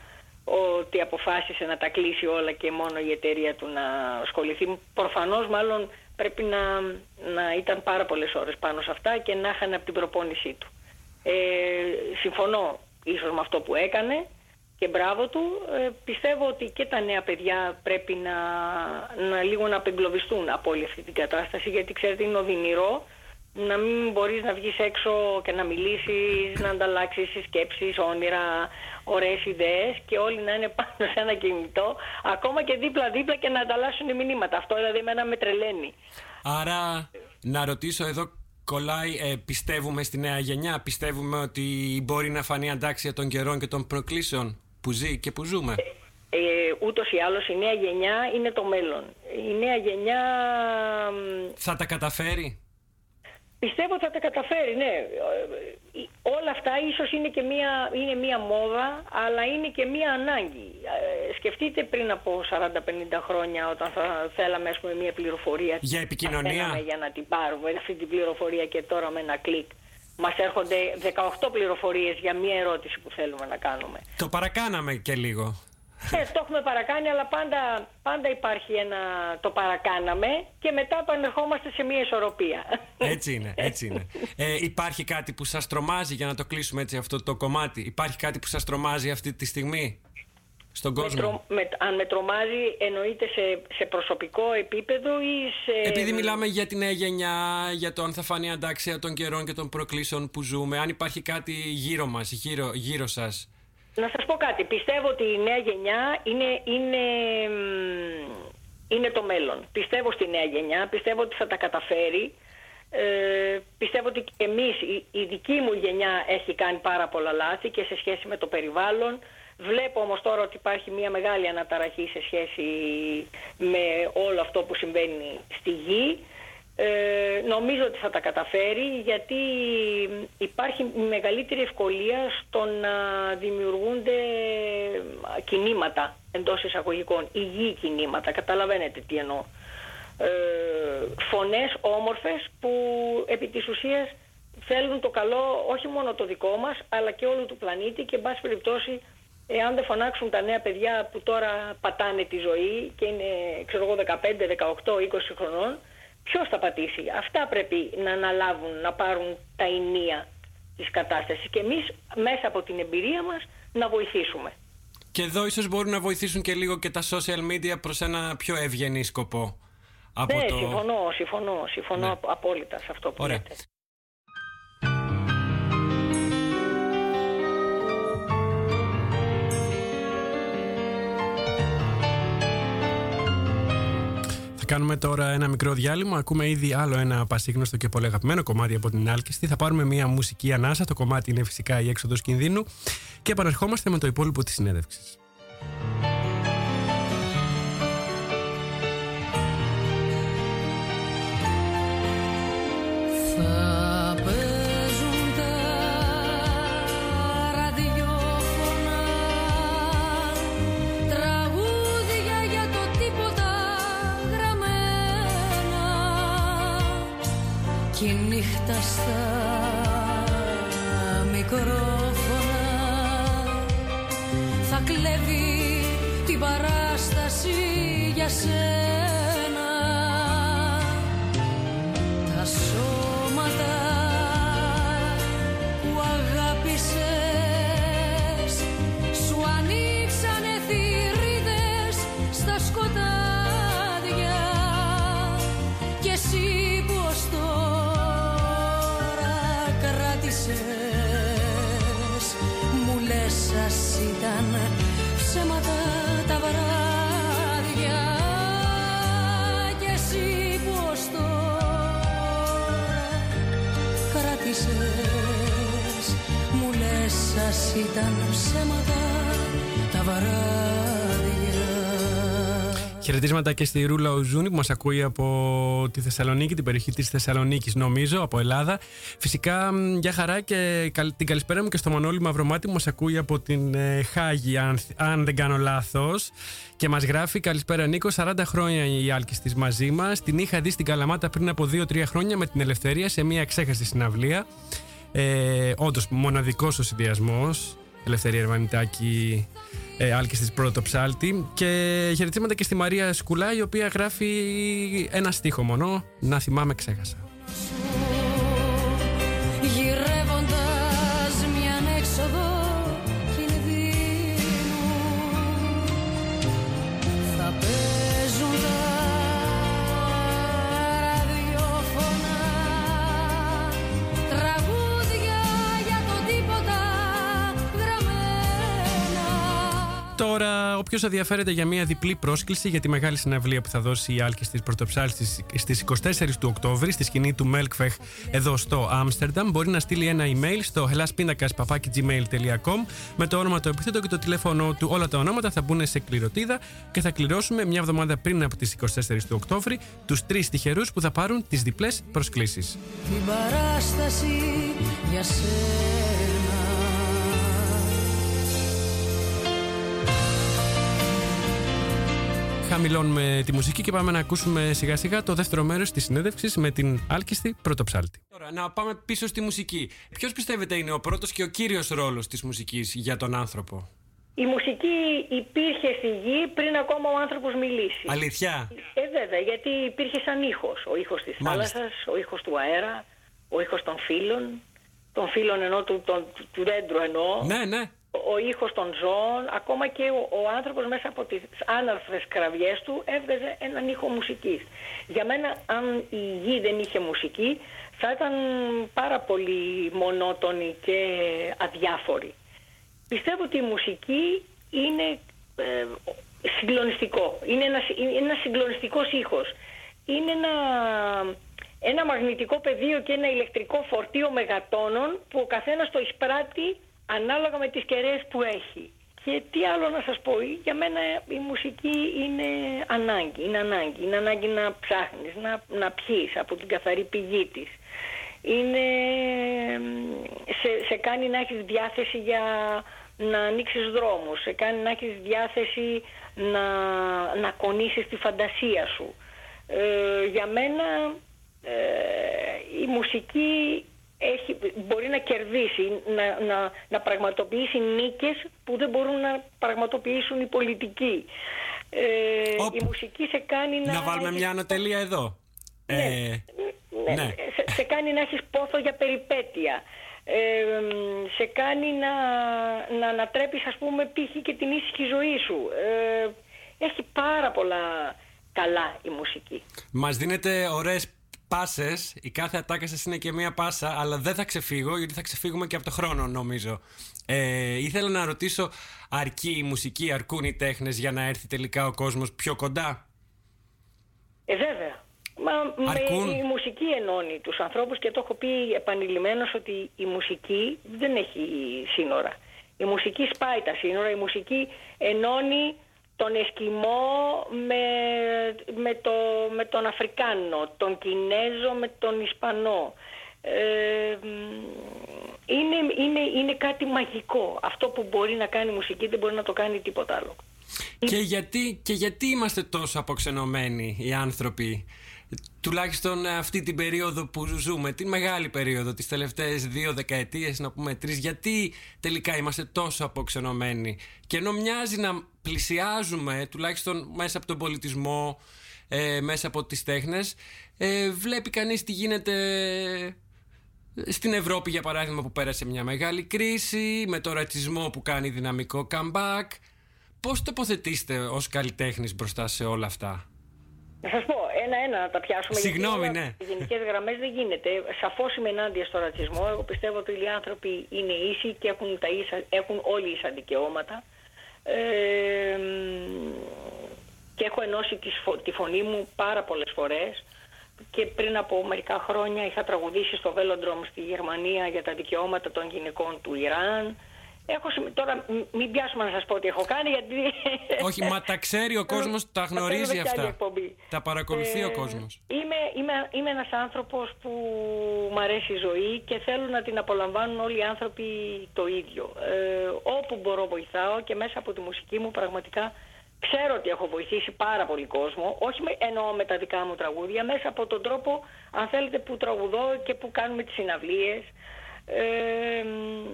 ότι αποφάσισε να τα κλείσει όλα και μόνο η εταιρεία του να ασχοληθεί. Προφανώς μάλλον πρέπει να, να ήταν πάρα πολλές ώρες πάνω σε αυτά και να είχαν από την προπόνησή του. Ε, συμφωνώ ίσως με αυτό που έκανε και μπράβο του. Ε, πιστεύω ότι και τα νέα παιδιά πρέπει να, να λίγο να απεγκλωβιστούν από όλη αυτή την κατάσταση γιατί ξέρετε είναι οδυνηρό να μην μπορείς να βγεις έξω και να μιλήσεις, να ανταλλάξεις σκέψεις, όνειρα, ωραίες ιδέες και όλοι να είναι πάνω σε ένα κινητό, ακόμα και δίπλα-δίπλα και να ανταλλάσσουν μηνύματα. Αυτό δηλαδή εμένα με τρελαίνει. Άρα, να ρωτήσω εδώ κολλάει, ε, πιστεύουμε στη νέα γενιά, πιστεύουμε ότι μπορεί να φανεί αντάξια των καιρών και των προκλήσεων; Που ζει και που ζούμε. Ε, ε, ούτως ή άλλως η νέα γενιά είναι το μέλλον. Η νέα γενιά... Θα τα καταφέρει; Πιστεύω ότι θα τα καταφέρει, ναι. Όλα αυτά ίσως είναι και μία, είναι μία μόδα, αλλά είναι και μία ανάγκη. Ε, σκεφτείτε πριν από 40-50 χρόνια όταν θα θέλαμε ας πούμε, μία πληροφορία. Για επικοινωνία; Για να την πάρουμε αυτή την πληροφορία και τώρα με ένα κλικ. Μας έρχονται 18 πληροφορίες για μία ερώτηση που θέλουμε να κάνουμε. Το παρακάναμε και λίγο. Ε, το έχουμε παρακάνει, αλλά πάντα, πάντα υπάρχει ένα το παρακάναμε και μετά επανερχόμαστε σε μια ισορροπία. Έτσι είναι, έτσι είναι. Ε, υπάρχει κάτι που σας τρομάζει, για να το κλείσουμε έτσι αυτό το κομμάτι, υπάρχει κάτι που σας τρομάζει αυτή τη στιγμή; Στον κόσμο. Με, αν με τρομάζει εννοείται σε, σε προσωπικό επίπεδο ή σε... Επειδή μιλάμε για τη νέα γενιά, για το αν θα φανεί αντάξια των καιρών και των προκλήσεων που ζούμε, αν υπάρχει κάτι γύρω μας, γύρω, γύρω σας να σας πω κάτι. Πιστεύω ότι η νέα γενιά είναι, είναι, είναι το μέλλον. Πιστεύω στη νέα γενιά, πιστεύω ότι θα τα καταφέρει. Ε, πιστεύω ότι εμείς, η, η δική μου γενιά έχει κάνει πάρα πολλά λάθη και σε σχέση με το περιβάλλον. Βλέπω όμως τώρα ότι υπάρχει μια μεγάλη αναταραχή σε σχέση με όλο αυτό που συμβαίνει στη γη. Ε, νομίζω ότι θα τα καταφέρει γιατί υπάρχει μεγαλύτερη ευκολία στο να δημιουργούνται κινήματα εντός εισαγωγικών, υγιή κινήματα, καταλαβαίνετε τι εννοώ. Ε, φωνές όμορφες που επί της ουσίας θέλουν το καλό όχι μόνο το δικό μας αλλά και όλου του πλανήτη και εν πάση περιπτώσει εάν δεν φωνάξουν τα νέα παιδιά που τώρα πατάνε τη ζωή και είναι ξέρω εγώ 15, 18, 20 χρονών Ποιος θα πατήσει; Αυτά πρέπει να αναλάβουν, να πάρουν τα ενία της κατάστασης και εμείς μέσα από την εμπειρία μας να βοηθήσουμε. Και εδώ ίσως μπορούν να βοηθήσουν και λίγο και τα social media προς ένα πιο ευγενή σκοπό. Από ναι, το... συμφωνώ, συμφωνώ, συμφωνώ ναι. απόλυτα σε αυτό που Ωραία. λέτε. Κάνουμε τώρα ένα μικρό διάλειμμα. Ακούμε ήδη άλλο ένα πασίγνωστο και πολύ αγαπημένο κομμάτι από την Άλκηστη. Θα πάρουμε μια μουσική ανάσα. Το κομμάτι είναι φυσικά η έξοδος κινδύνου. Και επαναρχόμαστε με το υπόλοιπο της συνέντευξης. στα μικρόφωνα. Θα κλέβει την παράσταση για σένα. Ήταν ψέματα τα βαράδια. Χαιρετίσματα και στη Ρούλα Οζούνη που μας ακούει από τη Θεσσαλονίκη, την περιοχή της Θεσσαλονίκης νομίζω, από Ελλάδα. Φυσικά για χαρά και την καλησπέρα μου και στο Μανώλη Μαυρομάτι που μας ακούει από την ε, Χάγη αν, αν δεν κάνω λάθος. Και μας γράφει καλησπέρα Νίκο, 40 χρόνια η Άλκης της μαζί μας. Την είχα δει στην Καλαμάτα πριν από 2-3 χρόνια με την Ελευθερία σε μια ξέχαστη συναυλία. Ε, Όντως, μοναδικός ο συνδυασμός. Ελευθερία Ερβανιτάκη, ε, Άλκης της πρώτο ψάλτη. Και χαιρετήματα και στη Μαρία Σκουλά, η οποία γράφει ένα στίχο μόνο. Να θυμάμαι, ξέχασα. Τώρα, όποιος ενδιαφέρεται για μια διπλή πρόσκληση για τη μεγάλη συναυλία που θα δώσει η Άλκη τη Πρωτοψάλη στις 24 του Οκτώβρη στη σκηνή του Melkfech εδώ στο Άμστερνταμ, μπορεί να στείλει ένα email στο helaspindakaspapakigmail.com με το όνομα, το επίθετο και το τηλέφωνο του. Όλα τα ονόματα θα μπουν σε κληροτίδα και θα κληρώσουμε μια εβδομάδα πριν από τις 24 του Οκτώβρη τους τρεις τυχερούς που θα πάρουν τις διπλές προσκλήσεις. Την παράσταση για σένα Χαμηλώνουμε τη μουσική και πάμε να ακούσουμε σιγά σιγά το δεύτερο μέρος της συνέντευξης με την άλκιστη πρωτοψάλτη. Τώρα, να πάμε πίσω στη μουσική. Ποιος πιστεύετε είναι ο πρώτος και ο κύριος ρόλος της μουσικής για τον άνθρωπο; Η μουσική υπήρχε στη γη πριν ακόμα ο άνθρωπος μιλήσει. Αλήθεια; Ε, βέβαια, γιατί υπήρχε σαν ήχος. Ο ήχος της Μάλιστα. θάλασσας, ο ήχος του αέρα, ο ήχος των φύλων, των φύλων ενώ του, των- του, του δέντρου εννοώ, Ναι, ναι. Ο ήχος των ζώων, ακόμα και ο, ο άνθρωπος μέσα από τις άναρθρες κραυγές του έβγαζε έναν ήχο μουσικής. Για μένα αν η γη δεν είχε μουσική θα ήταν πάρα πολύ μονότονη και αδιάφορη. Πιστεύω ότι η μουσική είναι ε, συγκλονιστικό. Είναι ένας, είναι ένας συγκλονιστικός ήχος. Είναι ένα, ένα μαγνητικό πεδίο και ένα ηλεκτρικό φορτίο μεγατόνων που ο καθένας το εισπράττει ανάλογα με τις κεραίες που έχει. Και τι άλλο να σας πω, για μένα η μουσική είναι ανάγκη, είναι ανάγκη. Είναι ανάγκη να ψάχνεις, να, να πιείς από την καθαρή πηγή της. Είναι, μ, σε, σε κάνει να έχεις διάθεση για να ανοίξεις δρόμους, σε κάνει να έχεις διάθεση να, να κονίσεις τη φαντασία σου. Ε, για μένα ε, η μουσική έχει, μπορεί να κερδίσει, να, να, να πραγματοποιήσει νίκες που δεν μπορούν να πραγματοποιήσουν οι πολιτικοί. Ε, Οπ. η μουσική σε κάνει να... Να βάλουμε έχεις μια ανατελεία εδώ. Ε, ναι, ναι. Σε, σε κάνει να έχεις πόθο για περιπέτεια. Ε, μ, σε κάνει να, να ανατρέπεις ας πούμε π.χ. και την ήσυχη ζωή σου. Ε, έχει πάρα πολλά καλά η μουσική. Μας δίνετε ωραίες πάσες. Η κάθε ατάκα σας είναι και μία πάσα, αλλά δεν θα ξεφύγω, γιατί θα ξεφύγουμε και από το χρόνο, νομίζω. Ε, ήθελα να ρωτήσω, αρκεί η μουσική, αρκούν οι τέχνες για να έρθει τελικά ο κόσμος πιο κοντά; Ε, βέβαια. Μα Αρκούν; με, η μουσική ενώνει τους ανθρώπους και το έχω πει επανειλημμένως ότι η μουσική δεν έχει σύνορα. Η μουσική σπάει τα σύνορα, η μουσική ενώνει τον Εσκιμό με, με, το, με τον Αφρικάνο, τον Κινέζο με τον Ισπανό. Ε, μ, είναι, είναι, είναι κάτι μαγικό. Αυτό που μπορεί να κάνει η μουσική δεν μπορεί να το κάνει τίποτα άλλο. Και γιατί, και γιατί είμαστε τόσο αποξενωμένοι οι άνθρωποι, τουλάχιστον αυτή την περίοδο που ζούμε, την μεγάλη περίοδο, τις τελευταίες δύο δεκαετίες, να πούμε τρεις, γιατί τελικά είμαστε τόσο αποξενωμένοι. Και ενώ μοιάζει να πλησιάζουμε, τουλάχιστον μέσα από τον πολιτισμό, ε, μέσα από τις τέχνες, ε, βλέπει κανείς τι γίνεται στην Ευρώπη, για παράδειγμα, που πέρασε μια μεγάλη κρίση, με το ρατσισμό που κάνει δυναμικό comeback. Πώς τοποθετήστε ως καλλιτέχνης μπροστά σε όλα αυτά; Να σας πω, ένα-ένα να τα πιάσουμε. Συγγνώμη, γιατί ναι. Οι γενικές γραμμές δεν γίνεται. Σαφώς είμαι ενάντια στο ρατσισμό. Εγώ πιστεύω ότι οι άνθρωποι είναι ίσοι και έχουν, τα ίσα, έχουν όλοι ίσα δικαιώματα. Ε, μ, και έχω ενώσει τη, σφο- τη φωνή μου πάρα πολλές φορές και πριν από μερικά χρόνια είχα τραγουδήσει στο Velodrome στη Γερμανία για τα δικαιώματα των γυναικών του Ιράν. Έχω, συμ- τώρα μ- μην πιάσουμε να σας πω τι έχω κάνει γιατί... Όχι, μα τα ξέρει ο κόσμος, τα Θα γνωρίζει κάνουμε κι άλλη αυτά. εκπομπή. Τα παρακολουθεί ο Ε, κόσμος. Είμαι, είμαι, είμαι ένας άνθρωπος που μου αρέσει η ζωή και θέλω να την απολαμβάνουν όλοι οι άνθρωποι το ίδιο. Ε, όπου μπορώ βοηθάω και μέσα από τη μουσική μου πραγματικά ξέρω ότι έχω βοηθήσει πάρα πολύ κόσμο. Όχι με, εννοώ με τα δικά μου τραγούδια, μέσα από τον τρόπο, αν θέλετε, που τραγουδώ και που κάνουμε τις συναυλίες. Ε, μ,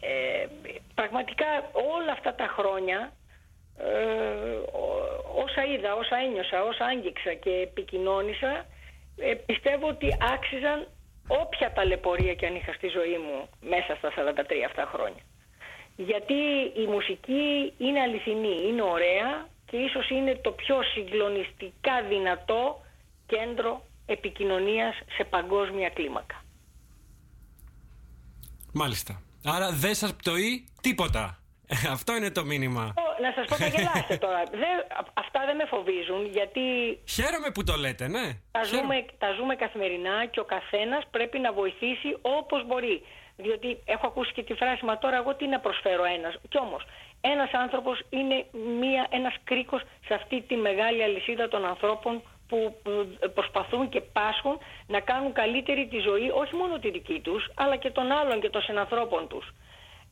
ε, πραγματικά όλα αυτά τα χρόνια ε, ό- όσα είδα, όσα ένιωσα, όσα άγγιξα και επικοινώνησα ε, πιστεύω ότι άξιζαν όποια ταλαιπωρία και αν είχα στη ζωή μου μέσα στα 43 αυτά χρόνια. Γιατί η μουσική είναι αληθινή, είναι ωραία και ίσως είναι το πιο συγκλονιστικά δυνατό κέντρο επικοινωνίας σε παγκόσμια κλίμακα. Μάλιστα. Άρα δεν σας πτωεί τίποτα. Αυτό είναι το μήνυμα. Ο- να σας πω θα γελάσετε τώρα. Δεν, αυτά δεν με φοβίζουν γιατί Χαίρομαι που το λέτε, ναι. τα Χαίρομαι. ζούμε, τα ζούμε καθημερινά και ο καθένας πρέπει να βοηθήσει όπως μπορεί. Διότι έχω ακούσει και τη φράση, μα τώρα εγώ τι να προσφέρω ένας. Κι όμως, ένας άνθρωπος είναι μία, ένας κρίκος σε αυτή τη μεγάλη αλυσίδα των ανθρώπων που που προσπαθούν και πάσχουν να κάνουν καλύτερη τη ζωή, όχι μόνο τη δική τους, αλλά και των άλλων και των συνανθρώπων τους.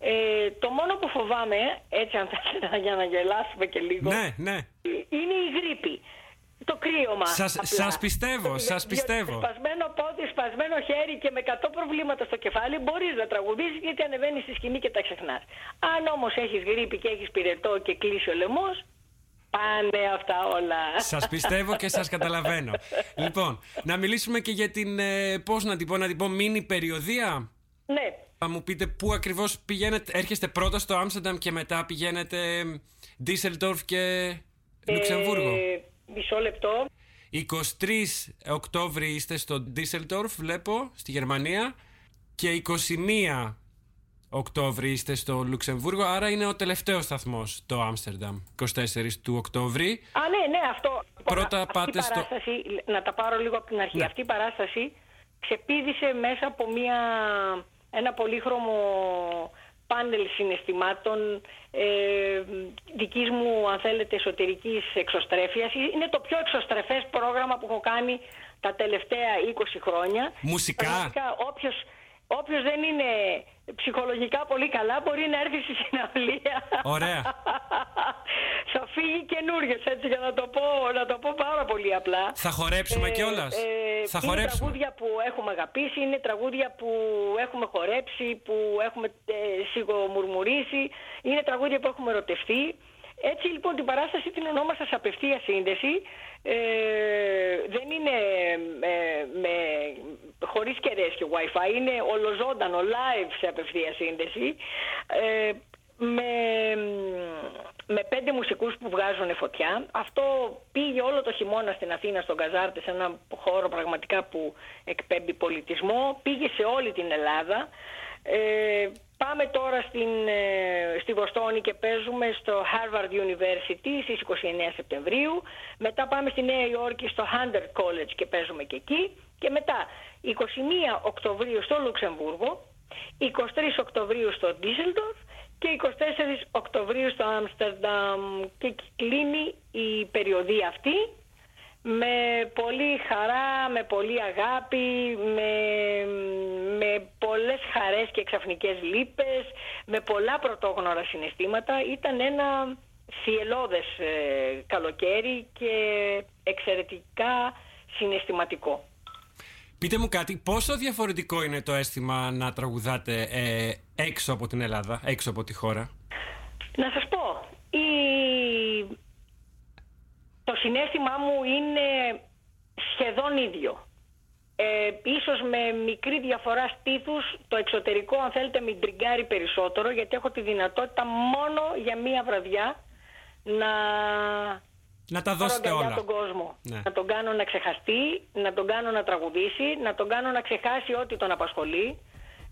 Ε, το μόνο που φοβάμαι, έτσι αν θέλετε για να γελάσουμε και λίγο, Ναι, ναι. είναι η γρήπη. Το κρύωμα. Σας- απλά. σας πιστεύω, Διότι σας πιστεύω. Σπασμένο πόδι, σπασμένο χέρι και με 100 προβλήματα στο κεφάλι μπορείς να τραγουδήσεις γιατί ανεβαίνεις στη σκηνή και τα ξεχνάς. Αν όμως έχεις γρήπη και έχεις πυρετό και κλείσει ο λαιμός, πάνε αυτά όλα. Σας πιστεύω και σας καταλαβαίνω. λοιπόν, να μιλήσουμε και για την, ε, πώς να την πω, να την πω, μίνι περιοδία. ναι. Θα μου πείτε πού ακριβώς πηγαίνετε, έρχεστε πρώτα στο Άμστερνταμ και μετά πηγαίνετε Ντίσσελντορφ και Λουξεμβούργο. Ε, μισό λεπτό. 23 Οκτώβρη είστε στο Ντίσσελντορφ, βλέπω, στη Γερμανία. Και 21 Οκτώβρη είστε στο Λουξεμβούργο, άρα είναι ο τελευταίος σταθμός το Άμστερνταμ, 24 του Οκτώβρη. Α, ναι, ναι, αυτό. Πρώτα αυτή πάτε η στο- παράσταση, να τα πάρω λίγο από την αρχή. Ναι. Αυτή η παράσταση ξεπήδησε μέσα από μια, ένα πολύχρωμο πάνελ συναισθημάτων ε, δικής μου, αν θέλετε, εσωτερικής εξωστρέφειας. Είναι το πιο εξωστρεφές πρόγραμμα που έχω κάνει τα τελευταία 20 χρόνια. Μουσικά. Πραγματικά, όποιος, όποιος δεν είναι ψυχολογικά πολύ καλά μπορεί να έρθει στη συναυλία. Ωραία. Θα φύγει καινούριο, έτσι για να το πω, να το πω πάρα πολύ απλά. Θα χορέψουμε Ε, κιόλας. ε, Θα είναι χορέψουμε. τραγούδια που έχουμε αγαπήσει, είναι τραγούδια που έχουμε χορέψει, που έχουμε ε, σιγομουρμουρίσει, είναι τραγούδια που έχουμε ερωτευτεί. Έτσι λοιπόν την παράσταση την ονόμασα σε απευθεία σύνδεση. Ε, δεν είναι ε, με, χωρίς κεραίες και wifi, είναι ολοζώντανο, live σε απευθεία σύνδεση. Ε, με, με πέντε μουσικούς που βγάζουν φωτιά. Αυτό πήγε όλο το χειμώνα στην Αθήνα, στον Καζάρτε, σε ένα χώρο πραγματικά που εκπέμπει πολιτισμό. Πήγε σε όλη την Ελλάδα. Ε, πάμε τώρα στην, ε, στη Βοστόνη και παίζουμε στο Harvard University στις 29 Σεπτεμβρίου. Μετά πάμε στη Νέα Υόρκη στο Hunter College και παίζουμε και εκεί. Και μετά 21 Οκτωβρίου στο Λουξεμβούργο, 23 Οκτωβρίου στο Ντίσελντορφ και 24 Οκτωβρίου στο Άμστερνταμ και κλείνει η περιοδία αυτή με πολύ χαρά, με πολύ αγάπη, με, με πολλές χαρές και ξαφνικές λύπες, με πολλά πρωτόγνωρα συναισθήματα. Ήταν ένα θυελώδες ε, καλοκαίρι και εξαιρετικά συναισθηματικό. Πείτε μου κάτι, πόσο διαφορετικό είναι το αίσθημα να τραγουδάτε ε, έξω από την Ελλάδα, έξω από τη χώρα; Να σας πω, η... το συνέστημά μου είναι σχεδόν ίδιο. Ε, ίσως με μικρή διαφορά στήθους, το εξωτερικό αν θέλετε με τριγκάρει περισσότερο γιατί έχω τη δυνατότητα μόνο για μία βραδιά να Να τα πάρω δώσετε αγκαλιά όλα. τον κόσμο. Ναι. Να τον κάνω να ξεχαστεί, να τον κάνω να τραγουδήσει, να τον κάνω να ξεχάσει ό,τι τον απασχολεί,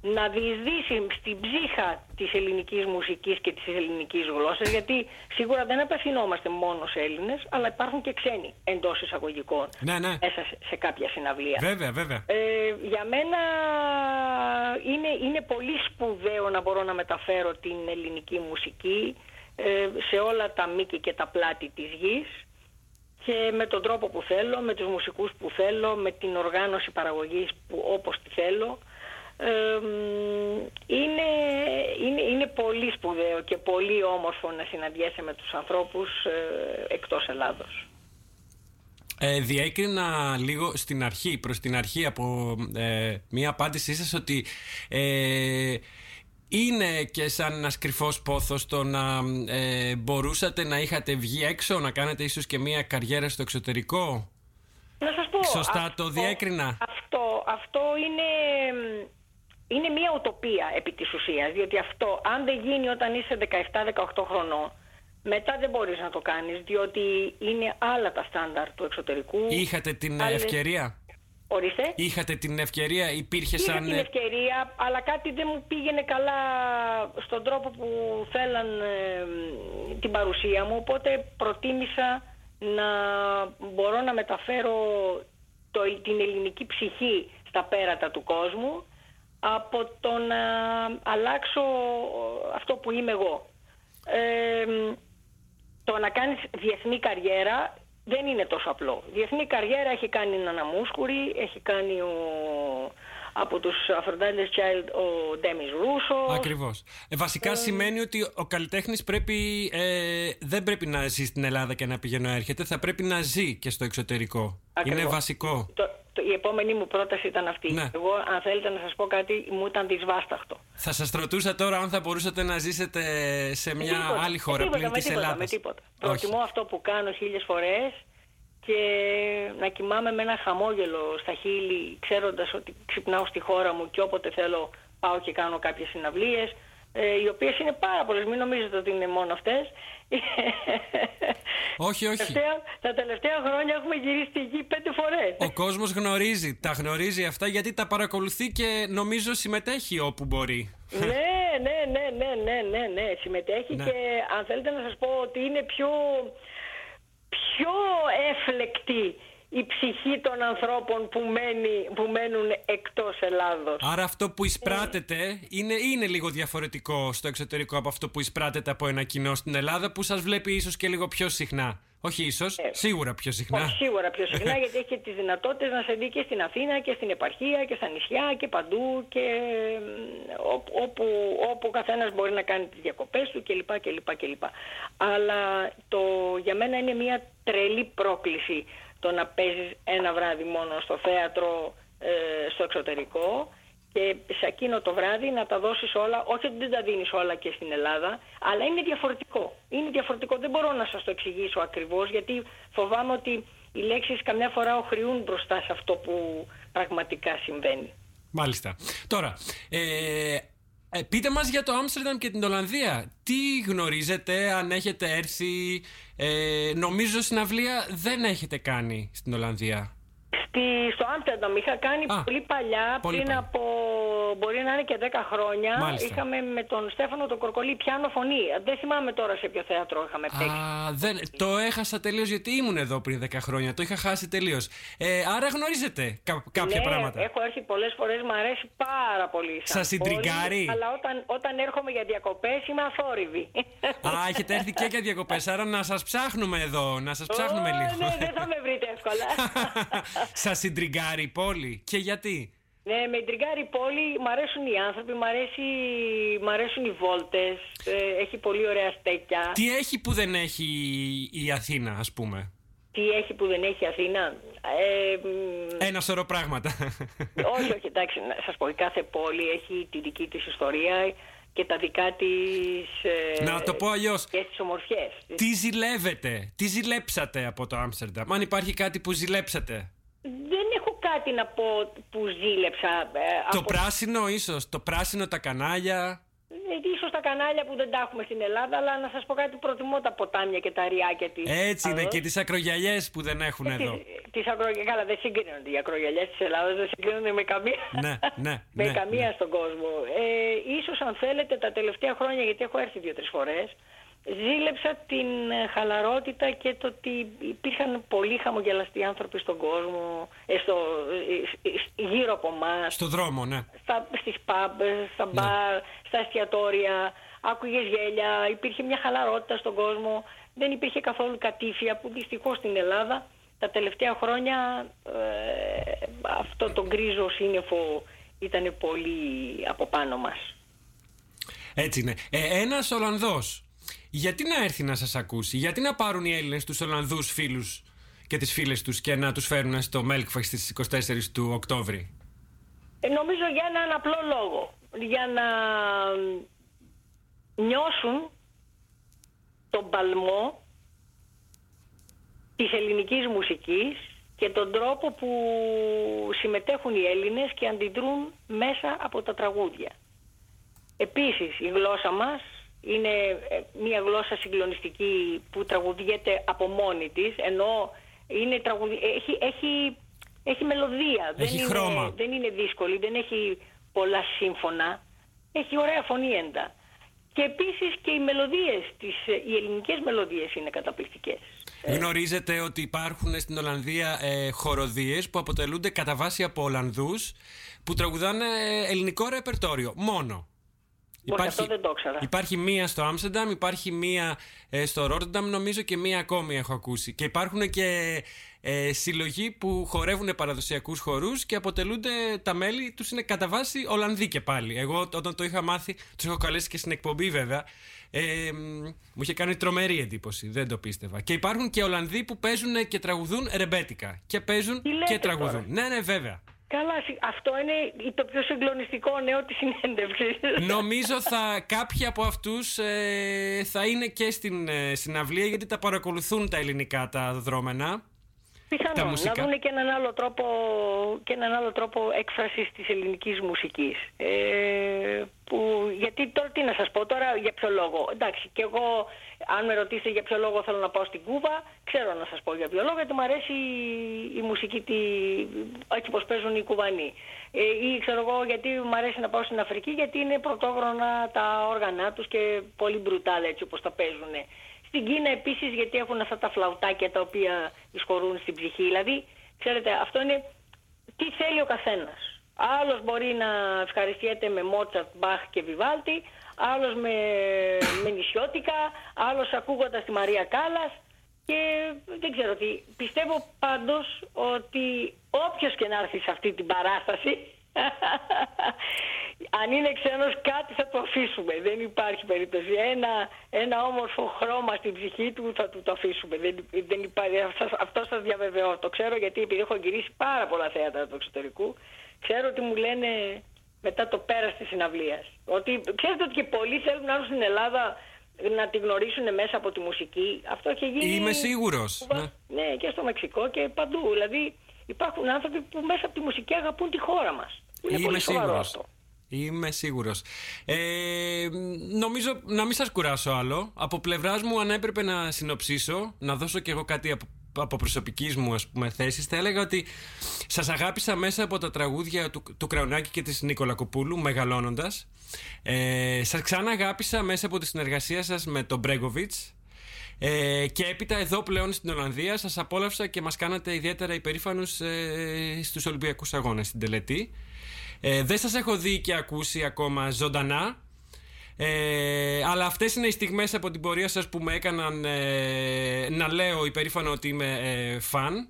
να διεισδύσει στην ψύχα της ελληνικής μουσικής και της ελληνικής γλώσσας, γιατί σίγουρα δεν απευθυνόμαστε μόνο σε Έλληνες, αλλά υπάρχουν και ξένοι εντός εισαγωγικών Ναι, ναι. μέσα σε, σε κάποια συναυλία. Βέβαια, βέβαια. Ε, για μένα είναι, είναι πολύ σπουδαίο να μπορώ να μεταφέρω την ελληνική μουσική ε, σε όλα τα μήκη και τα πλάτη της γης και με τον τρόπο που θέλω, με τους μουσικούς που θέλω, με την οργάνωση παραγωγής που όπως τη θέλω. Ε, μ, είναι, είναι, είναι πολύ σπουδαίο και πολύ όμορφο να συναντιέσαι με τους ανθρώπους ε, εκτός Ελλάδος. Ε, διέκρινα λίγο στην αρχή, προς την αρχή από ε, μία απάντησή σας ότι ε, είναι και σαν ένας κρυφός πόθος το να ε, μπορούσατε να είχατε βγει έξω, να κάνετε ίσως και μία καριέρα στο εξωτερικό; Να σας πω. Σωστά το διέκρινα; Αυτό, αυτό είναι, είναι μια ουτοπία επί της ουσίας. Διότι αυτό, αν δεν γίνει όταν είσαι 17-18 χρονών, μετά δεν μπορείς να το κάνεις, διότι είναι άλλα τα στάνταρ του εξωτερικού. Είχατε την άλλες- ευκαιρία; Ορίστε. Είχατε την ευκαιρία, υπήρχε Είχα σαν. την ευκαιρία, αλλά κάτι δεν μου πήγαινε καλά στον τρόπο που θέλαν ε, την παρουσία μου, οπότε προτίμησα να μπορώ να μεταφέρω το, την ελληνική ψυχή στα πέρατα του κόσμου από το να αλλάξω αυτό που είμαι εγώ. Ε, το να κάνεις διεθνή καριέρα δεν είναι τόσο απλό. Διεθνή καριέρα έχει κάνει ένα Ναναμούσκουρη, έχει κάνει ο, από τους Aphrodite's Child ο Ντέμις Ρούσο. Ακριβώς. Ε, βασικά σημαίνει ότι ο καλλιτέχνης πρέπει, ε, δεν πρέπει να ζει στην Ελλάδα και να πηγαίνει να έρχεται, θα πρέπει να ζει και στο εξωτερικό. Ακριβώς. Είναι βασικό. Το, το, η επόμενη μου πρόταση ήταν αυτή. Ναι. Εγώ, αν θέλετε να σας πω κάτι, μου ήταν δυσβάσταχτο. Θα σας ρωτούσα τώρα αν θα μπορούσατε να ζήσετε σε μια Με τίποτα, άλλη χώρα με τίποτα, πλην με της τίποτα, Ελλάδας. Με τίποτα. Όχι. Προτιμώ αυτό που κάνω χίλιες φορές και να κοιμάμαι με ένα χαμόγελο στα χείλη ξέροντας ότι ξυπνάω στη χώρα μου και όποτε θέλω πάω και κάνω κάποιες συναυλίες ε, οι οποίες είναι πάρα πολλές, μην νομίζετε ότι είναι μόνο αυτές. Όχι, όχι. Τελευταία- τα τελευταία χρόνια έχουμε γυρίσει τη γη πέντε φορές. Ο κόσμος γνωρίζει, τα γνωρίζει αυτά γιατί τα παρακολουθεί και νομίζω συμμετέχει όπου μπορεί. ναι, ναι, ναι, ναι, ναι, ναι, ναι, συμμετέχει Ναι. και αν θέλετε να σας πω ότι είναι πιο, πιο έφλεκτη η ψυχή των ανθρώπων που, μένει, που μένουν εκτός Ελλάδος. Άρα αυτό που εισπράτεται είναι, είναι λίγο διαφορετικό στο εξωτερικό από αυτό που εισπράτεται από ένα κοινό στην Ελλάδα που σας βλέπει ίσως και λίγο πιο συχνά. Όχι ίσως, σίγουρα πιο συχνά. Όχι, σίγουρα πιο συχνά γιατί έχει και τις δυνατότητες να σε δει και στην Αθήνα και στην επαρχία και στα νησιά και παντού και μ, όπου, όπου, όπου ο καθένας μπορεί να κάνει τις διακοπές του κλπ. κλπ, κλπ. Αλλά το, για μένα είναι μια τρελή πρόκληση το να παίζεις ένα βράδυ μόνο στο θέατρο ε, στο εξωτερικό και σε εκείνο το βράδυ να τα δώσεις όλα, όχι ότι δεν τα δίνεις όλα και στην Ελλάδα, αλλά είναι διαφορετικό. Είναι διαφορετικό, δεν μπορώ να σας το εξηγήσω ακριβώς, γιατί φοβάμαι ότι οι λέξεις καμιά φορά οχριούν μπροστά σε αυτό που πραγματικά συμβαίνει. Μάλιστα. Τώρα, ε, ε, πείτε μας για το Άμστερνταμ και την Ολλανδία. Τι γνωρίζετε, αν έχετε έρθει. Ε, νομίζω συναυλία δεν έχετε κάνει στην Ολλανδία. Στη, στο Άμστερνταμ είχα κάνει Α, πολύ παλιά, πολύ πριν παλιά. από μπορεί να είναι και 10 χρόνια. Μάλιστα. Είχαμε με τον Στέφανο τον Κορκολί πιάνο φωνή. Δεν θυμάμαι τώρα σε ποιο θέατρο είχαμε παίξει. Α, δεν, το έχασα τελείως γιατί ήμουν εδώ πριν 10 χρόνια. Το είχα χάσει τελείως. Ε, άρα γνωρίζετε κα- κάποια ναι, πράγματα. Έχω έρθει πολλές φορές, μου αρέσει πάρα πολύ. σαν Σας συντριγκάρει; πόλη, Αλλά όταν, όταν έρχομαι για διακοπές είμαι αθόρυβη. Α, έχετε έρθει και για διακοπές. Άρα να σας ψάχνουμε εδώ, να σας ψάχνουμε Ω, λίγο. Ναι, δεν θα με βρείτε εύκολα. σας συντριγκάρει η πόλη. Και γιατί; ναι, με τριγκάρει η πόλη, μ' αρέσουν οι άνθρωποι, μ' αρέσει, μ' αρέσουν οι βόλτες, ε, έχει πολύ ωραία στέκια. Τι έχει που δεν έχει η Αθήνα, ας πούμε; Τι έχει που δεν έχει η Αθήνα; Ε, μ, Ένα σωρό πράγματα. όχι, όχι, εντάξει, να σας πω, η κάθε πόλη έχει τη δική της ιστορία και τα δικά της... ε, Να το πω αλλιώς. Και τις ομορφιές. Τι ζηλεύετε, τι ζηλέψατε από το Άμστερνταμ. Αν υπάρχει κάτι που ζηλέψατε; Δεν έχω κάτι να πω που ζήλεψα. ε, Το από- πράσινο, ίσως. Το πράσινο, τα κανάλια. Ε, Ίσως τα κανάλια που δεν τα έχουμε στην Ελλάδα, αλλά να σας πω κάτι, προτιμώ τα ποτάμια και τα ριάκια της. Έτσι είναι Ελλάδος. και τις ακρογιαλιές που δεν έχουν εδώ. Τις, τις ακρο- Καλά, δεν συγκρίνονται οι ακρογιαλιές της Ελλάδας, δεν συγκρίνονται με καμία, Ναι, ναι, με ναι, καμία ναι. στον κόσμο. Ε, ίσως αν θέλετε τα τελευταία χρόνια, γιατί έχω έρθει δύο-τρεις φορές, ζήλεψα την ε, χαλαρότητα και το ότι υπήρχαν πολύ χαμογελαστοί άνθρωποι στον κόσμο, ε, στο, ε, ε, ε, γύρω από εμάς Στο δρόμο, ναι. στα, στις pub, στα μπαρ, στα εστιατόρια, άκουγες γέλια, υπήρχε μια χαλαρότητα στον κόσμο, δεν υπήρχε καθόλου κατήφια που δυστυχώς στην Ελλάδα τα τελευταία χρόνια ε, αυτό το γκρίζο σύννεφο ήταν πολύ από πάνω μας. Έτσι είναι. Ε, Ένας Ολλανδός. Γιατί να έρθει να σας ακούσει, γιατί να πάρουν οι Έλληνες τους Ολλανδούς φίλους και τις φίλες τους και να τους φέρουν στο Melkfest στις 24 του Οκτώβρη; Ε, νομίζω για έναν απλό λόγο, για να νιώσουν τον παλμό της ελληνικής μουσικής και τον τρόπο που συμμετέχουν οι Έλληνες και αντιδρούν μέσα από τα τραγούδια. Επίσης η γλώσσα μας είναι ε, μια γλώσσα συγκλονιστική που τραγουδιέται από μόνη της ενώ είναι τραγουδι... έχει, έχει Έχει μελωδία. Έχει δεν, χρώμα. Είναι, δεν είναι δύσκολη, δεν έχει πολλά σύμφωνα. Έχει ωραία φωνή έντα. Και επίσης και οι μελωδίες, τις, οι ελληνικές μελωδίες είναι καταπληκτικές. Γνωρίζετε ότι υπάρχουν στην Ολλανδία ε, χοροδίες που αποτελούνται κατά βάση από Ολλανδούς που τραγουδάνε ελληνικό ρεπερτόριο. Μόνο. Υπάρχει, αυτό δεν το ξέρα. υπάρχει μία στο Άμστερνταμ, υπάρχει μία ε, στο Ρότερνταμ νομίζω και μία ακόμη έχω ακούσει. Και υπάρχουν και ε, συλλογοί που χορεύουν παραδοσιακούς χορούς και αποτελούνται τα μέλη τους είναι κατά βάση Ολλανδοί και πάλι. Εγώ όταν το είχα μάθει, τους έχω καλέσει και στην εκπομπή βέβαια. Ε, μου είχε κάνει τρομερή εντύπωση, δεν το πίστευα. Και υπάρχουν και Ολλανδοί που παίζουν και τραγουδούν ρεμπέτικα. Και παίζουν και τραγουδούν. Τώρα; Ναι, ναι, βέβαια. Καλά, αυτό είναι το πιο συγκλονιστικό νέο της συνέντευξης. Νομίζω θα κάποιοι από αυτούς ε, θα είναι και στην ε, συναυλία γιατί τα παρακολουθούν τα ελληνικά τα δρόμενα. Πιθανόν να δουν και έναν άλλο τρόπο, και έναν άλλο τρόπο έκφρασης της ελληνικής μουσικής. Ε, που, γιατί τώρα τι να σας πω τώρα για ποιο λόγο. Εντάξει και εγώ αν με ρωτήσετε για ποιο λόγο θέλω να πάω στην Κούβα ξέρω να σας πω για ποιο λόγο γιατί μου αρέσει η, μουσική τη, έτσι πως παίζουν οι Κουβανοί. Ε, ή ξέρω εγώ γιατί μου αρέσει να πάω στην Αφρική γιατί είναι πρωτόγρονα τα όργανα τους και πολύ μπρουτάλ έτσι όπως τα παίζουν. Στην Κίνα επίσης γιατί έχουν αυτά τα φλαουτάκια τα οποία εισχωρούν στην ψυχή. Δηλαδή, ξέρετε, αυτό είναι τι θέλει ο καθένας. Άλλος μπορεί να ευχαριστιέται με Μότσαρτ, Μπαχ και Βιβάλτη, άλλος με, με νησιώτικα, άλλος ακούγοντας τη Μαρία Κάλλας. Και δεν ξέρω τι. Πιστεύω πάντως ότι όποιος και να έρθει σε αυτή την παράσταση αν είναι ξένος κάτι θα το αφήσουμε. Δεν υπάρχει περίπτωση. Ένα, ένα όμορφο χρώμα στην ψυχή του θα του το αφήσουμε. Δεν, δεν υπάρχει. Αυτό σας διαβεβαιώ. Το ξέρω γιατί επειδή έχω γυρίσει πάρα πολλά θέατρα του εξωτερικού ξέρω ότι μου λένε μετά το πέρας της συναυλίας. Ότι ξέρετε ότι και πολλοί θέλουν να έρθουν στην Ελλάδα να τη γνωρίσουν μέσα από τη μουσική. Αυτό έχει γίνει... Είμαι σίγουρος. Ναι. ναι, και στο Μεξικό και παντού. Δηλαδή υπάρχουν άνθρωποι που μέσα από τη μουσική αγαπούν τη χώρα μας. Είναι Είμαι πολύ σίγουρος. αυτό. Είμαι σίγουρος. Ε, νομίζω να μην σας κουράσω άλλο. Από πλευράς μου αν έπρεπε να συνοψίσω, να δώσω κι εγώ κάτι από, από προσωπικής μου ας πούμε θέσης, θα έλεγα ότι σας αγάπησα μέσα από τα τραγούδια του, του Κραουνάκη και της Νίκολα Κοπούλου, μεγαλώνοντας. Ε, σας ξανά αγάπησα μέσα από τη συνεργασία σας με τον Μπρέγκοβιτς, ε, και έπειτα εδώ πλέον στην Ολλανδία σας απόλαυσα και μας κάνατε ιδιαίτερα υπερήφανους ε, στους Ολυμπιακούς Αγώνες στην τελετή. Ε, δεν σας έχω δει και ακούσει ακόμα ζωντανά ε, αλλά αυτές είναι οι στιγμές από την πορεία σας που με έκαναν ε, να λέω υπερήφανο ότι είμαι ε, φαν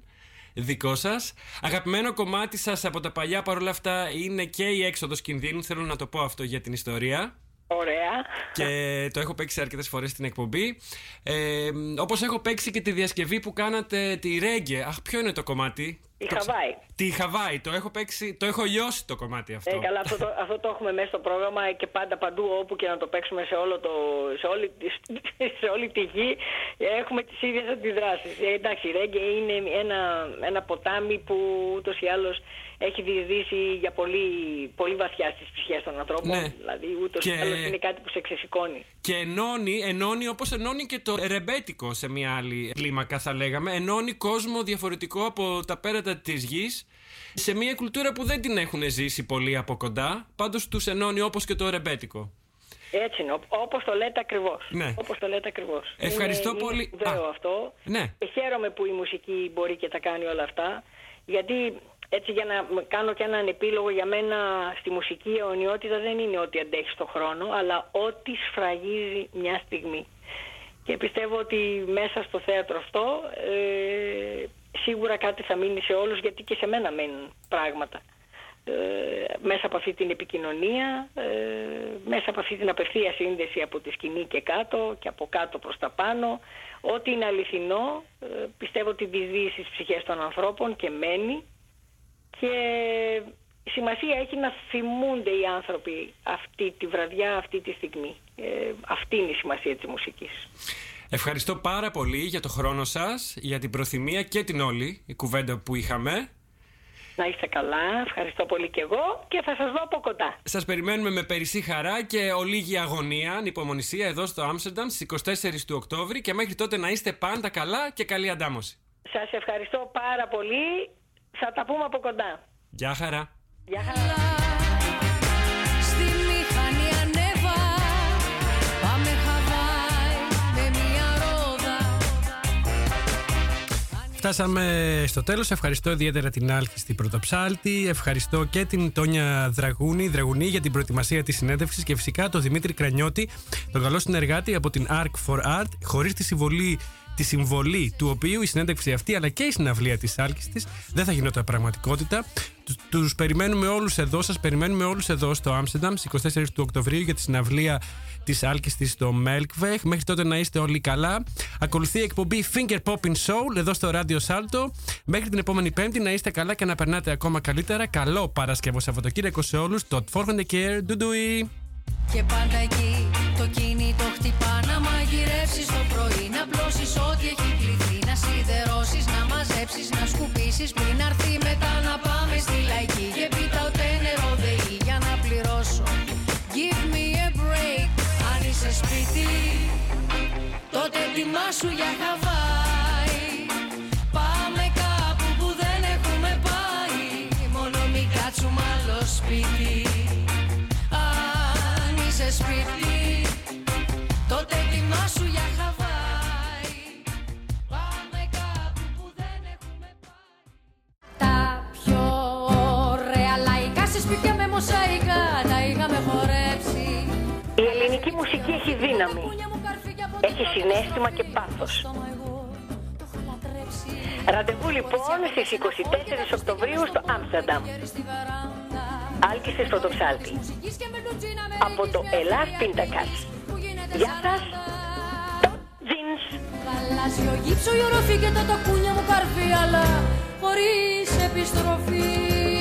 δικό σας. Αγαπημένο κομμάτι σας από τα παλιά παρόλα αυτά είναι και η έξοδος κινδύνου. Θέλω να το πω αυτό για την ιστορία. Ωραία. Και το έχω παίξει αρκετές φορές στην εκπομπή. Ε, Όπως έχω παίξει και τη διασκευή που κάνατε τη Ρέγγε. Αχ, ποιο είναι το κομμάτι; Η Το ξε- Χαβάη. Τη Χαβάη. Το έχω παίξει, το έχω λιώσει το κομμάτι αυτό. Ε, καλά, αυτό το, αυτό το έχουμε μέσα στο πρόγραμμα και πάντα παντού όπου και να το παίξουμε σε, όλο το, σε, όλη, σε όλη τη γη έχουμε τις ίδιες αντιδράσεις. Ε, εντάξει, η Ρέγγε είναι ένα, ένα ποτάμι που ούτως ή άλλως έχει διεισδύσει για πολύ, πολύ βαθιά στις ψυχές των ανθρώπων. Ναι. Δηλαδή ούτως ή Και- άλλως είναι κάτι που σε ξεσηκώνει. Και ενώνει, ενώνει όπως ενώνει και το ρεμπέτικο σε μια άλλη κλίμακα, θα λέγαμε. Ενώνει κόσμο διαφορετικό από τα πέρατα της γης σε μια κουλτούρα που δεν την έχουν ζήσει πολύ από κοντά. Πάντως τους ενώνει όπως και το ρεμπέτικο. Έτσι είναι, Ό- όπως το λέτε ακριβώς. Ναι. Όπως το λέτε ακριβώς. Ευχαριστώ είναι, πολύ. Είναι βέβαιο Α, αυτό. ναι. Και χαίρομαι που η μουσική μπορεί και τα κάνει όλα αυτά. Γιατί έτσι για να μ- κάνω και έναν επίλογο για μένα στη μουσική η αιωνιότητα δεν είναι ότι αντέχεις στον χρόνο, αλλά ότι σφραγίζει μια στιγμή. Και πιστεύω ότι μέσα στο θέατρο αυτό ε, σίγουρα κάτι θα μείνει σε όλους γιατί και σε μένα μένουν πράγματα. Ε, μέσα από αυτή την επικοινωνία, ε, μέσα από αυτή την απευθεία σύνδεση από τη σκηνή και κάτω και από κάτω προς τα πάνω. Ό,τι είναι αληθινό ε, πιστεύω ότι διεισδύει στις ψυχές των ανθρώπων και μένει και σημασία έχει να θυμούνται οι άνθρωποι αυτή τη βραδιά, αυτή τη στιγμή. Ε, αυτή είναι η σημασία της μουσικής. Ευχαριστώ πάρα πολύ για το χρόνο σας, για την προθυμία και την όλη η κουβέντα που είχαμε. Να είστε καλά, ευχαριστώ πολύ και εγώ και θα σας δω από κοντά. Σας περιμένουμε με περισσή χαρά και ολίγη αγωνία, ανυπομονησία εδώ στο Άμστερνταμ στις 24 του Οκτώβρη και μέχρι τότε να είστε πάντα καλά και καλή αντάμωση. Σας ευχαριστώ πάρα πολύ. Θα τα πούμε από κοντά. Γεια χαρά. Γεια χαρά. Φτάσαμε στο τέλος. Ευχαριστώ ιδιαίτερα την Άλκη στην Πρωτοψάλτη. Ευχαριστώ και την Τόνια Δραγούνη, Δραγουνή για την προετοιμασία της συνέντευξης και φυσικά τον Δημήτρη Κρανιώτη, τον καλό συνεργάτη από την Arc for Art. Χωρίς τη συμβολή τη συμβολή του οποίου η συνέντευξη αυτή αλλά και η συναυλία της Άλκης της δεν θα γινόταν πραγματικότητα. Του τους περιμένουμε όλους εδώ, σας περιμένουμε όλους εδώ στο Άμστερνταμ στις 24 του Οκτωβρίου για τη συναυλία της Άλκης της στο Melkweg. Μέχρι τότε να είστε όλοι καλά. Ακολουθεί η εκπομπή Finger Popping Soul εδώ στο Radio Salto. Μέχρι την επόμενη Πέμπτη να είστε καλά και να περνάτε ακόμα καλύτερα. Καλό Παρασκευό Σαββατοκύριακο σε όλους. Το 400 Care. Ντουντουι. Και πάντα εκεί το κινητό χτυπά Να μαγειρεύσεις το πρωί Να πλώσεις ό,τι έχει κληθεί Να σιδερώσεις, να μαζέψεις, να σκουπίσεις Πριν αρθεί μετά να πάμε στη λαϊκή. Και πίτα ούτε νερό δεή για να πληρώσω. Give me a break Αν είσαι σπίτι Τότε ετοιμάσου για Χαβάη μοσαϊκά Τα είχαμε χορέψει Η ελληνική μουσική έχει δύναμη. Έχει συνέστημα και πάθος. Ραντεβού λοιπόν στις 24 Οκτωβρίου στο Άμστερνταμ. Άλκης της Πρωτοψάλτη. Από το Ελλάς Πίντακας. Γεια σας. Τζινς. Γαλάζιο γύψο η οροφή και τα τακούνια μου καρφί Αλλά χωρίς επιστροφή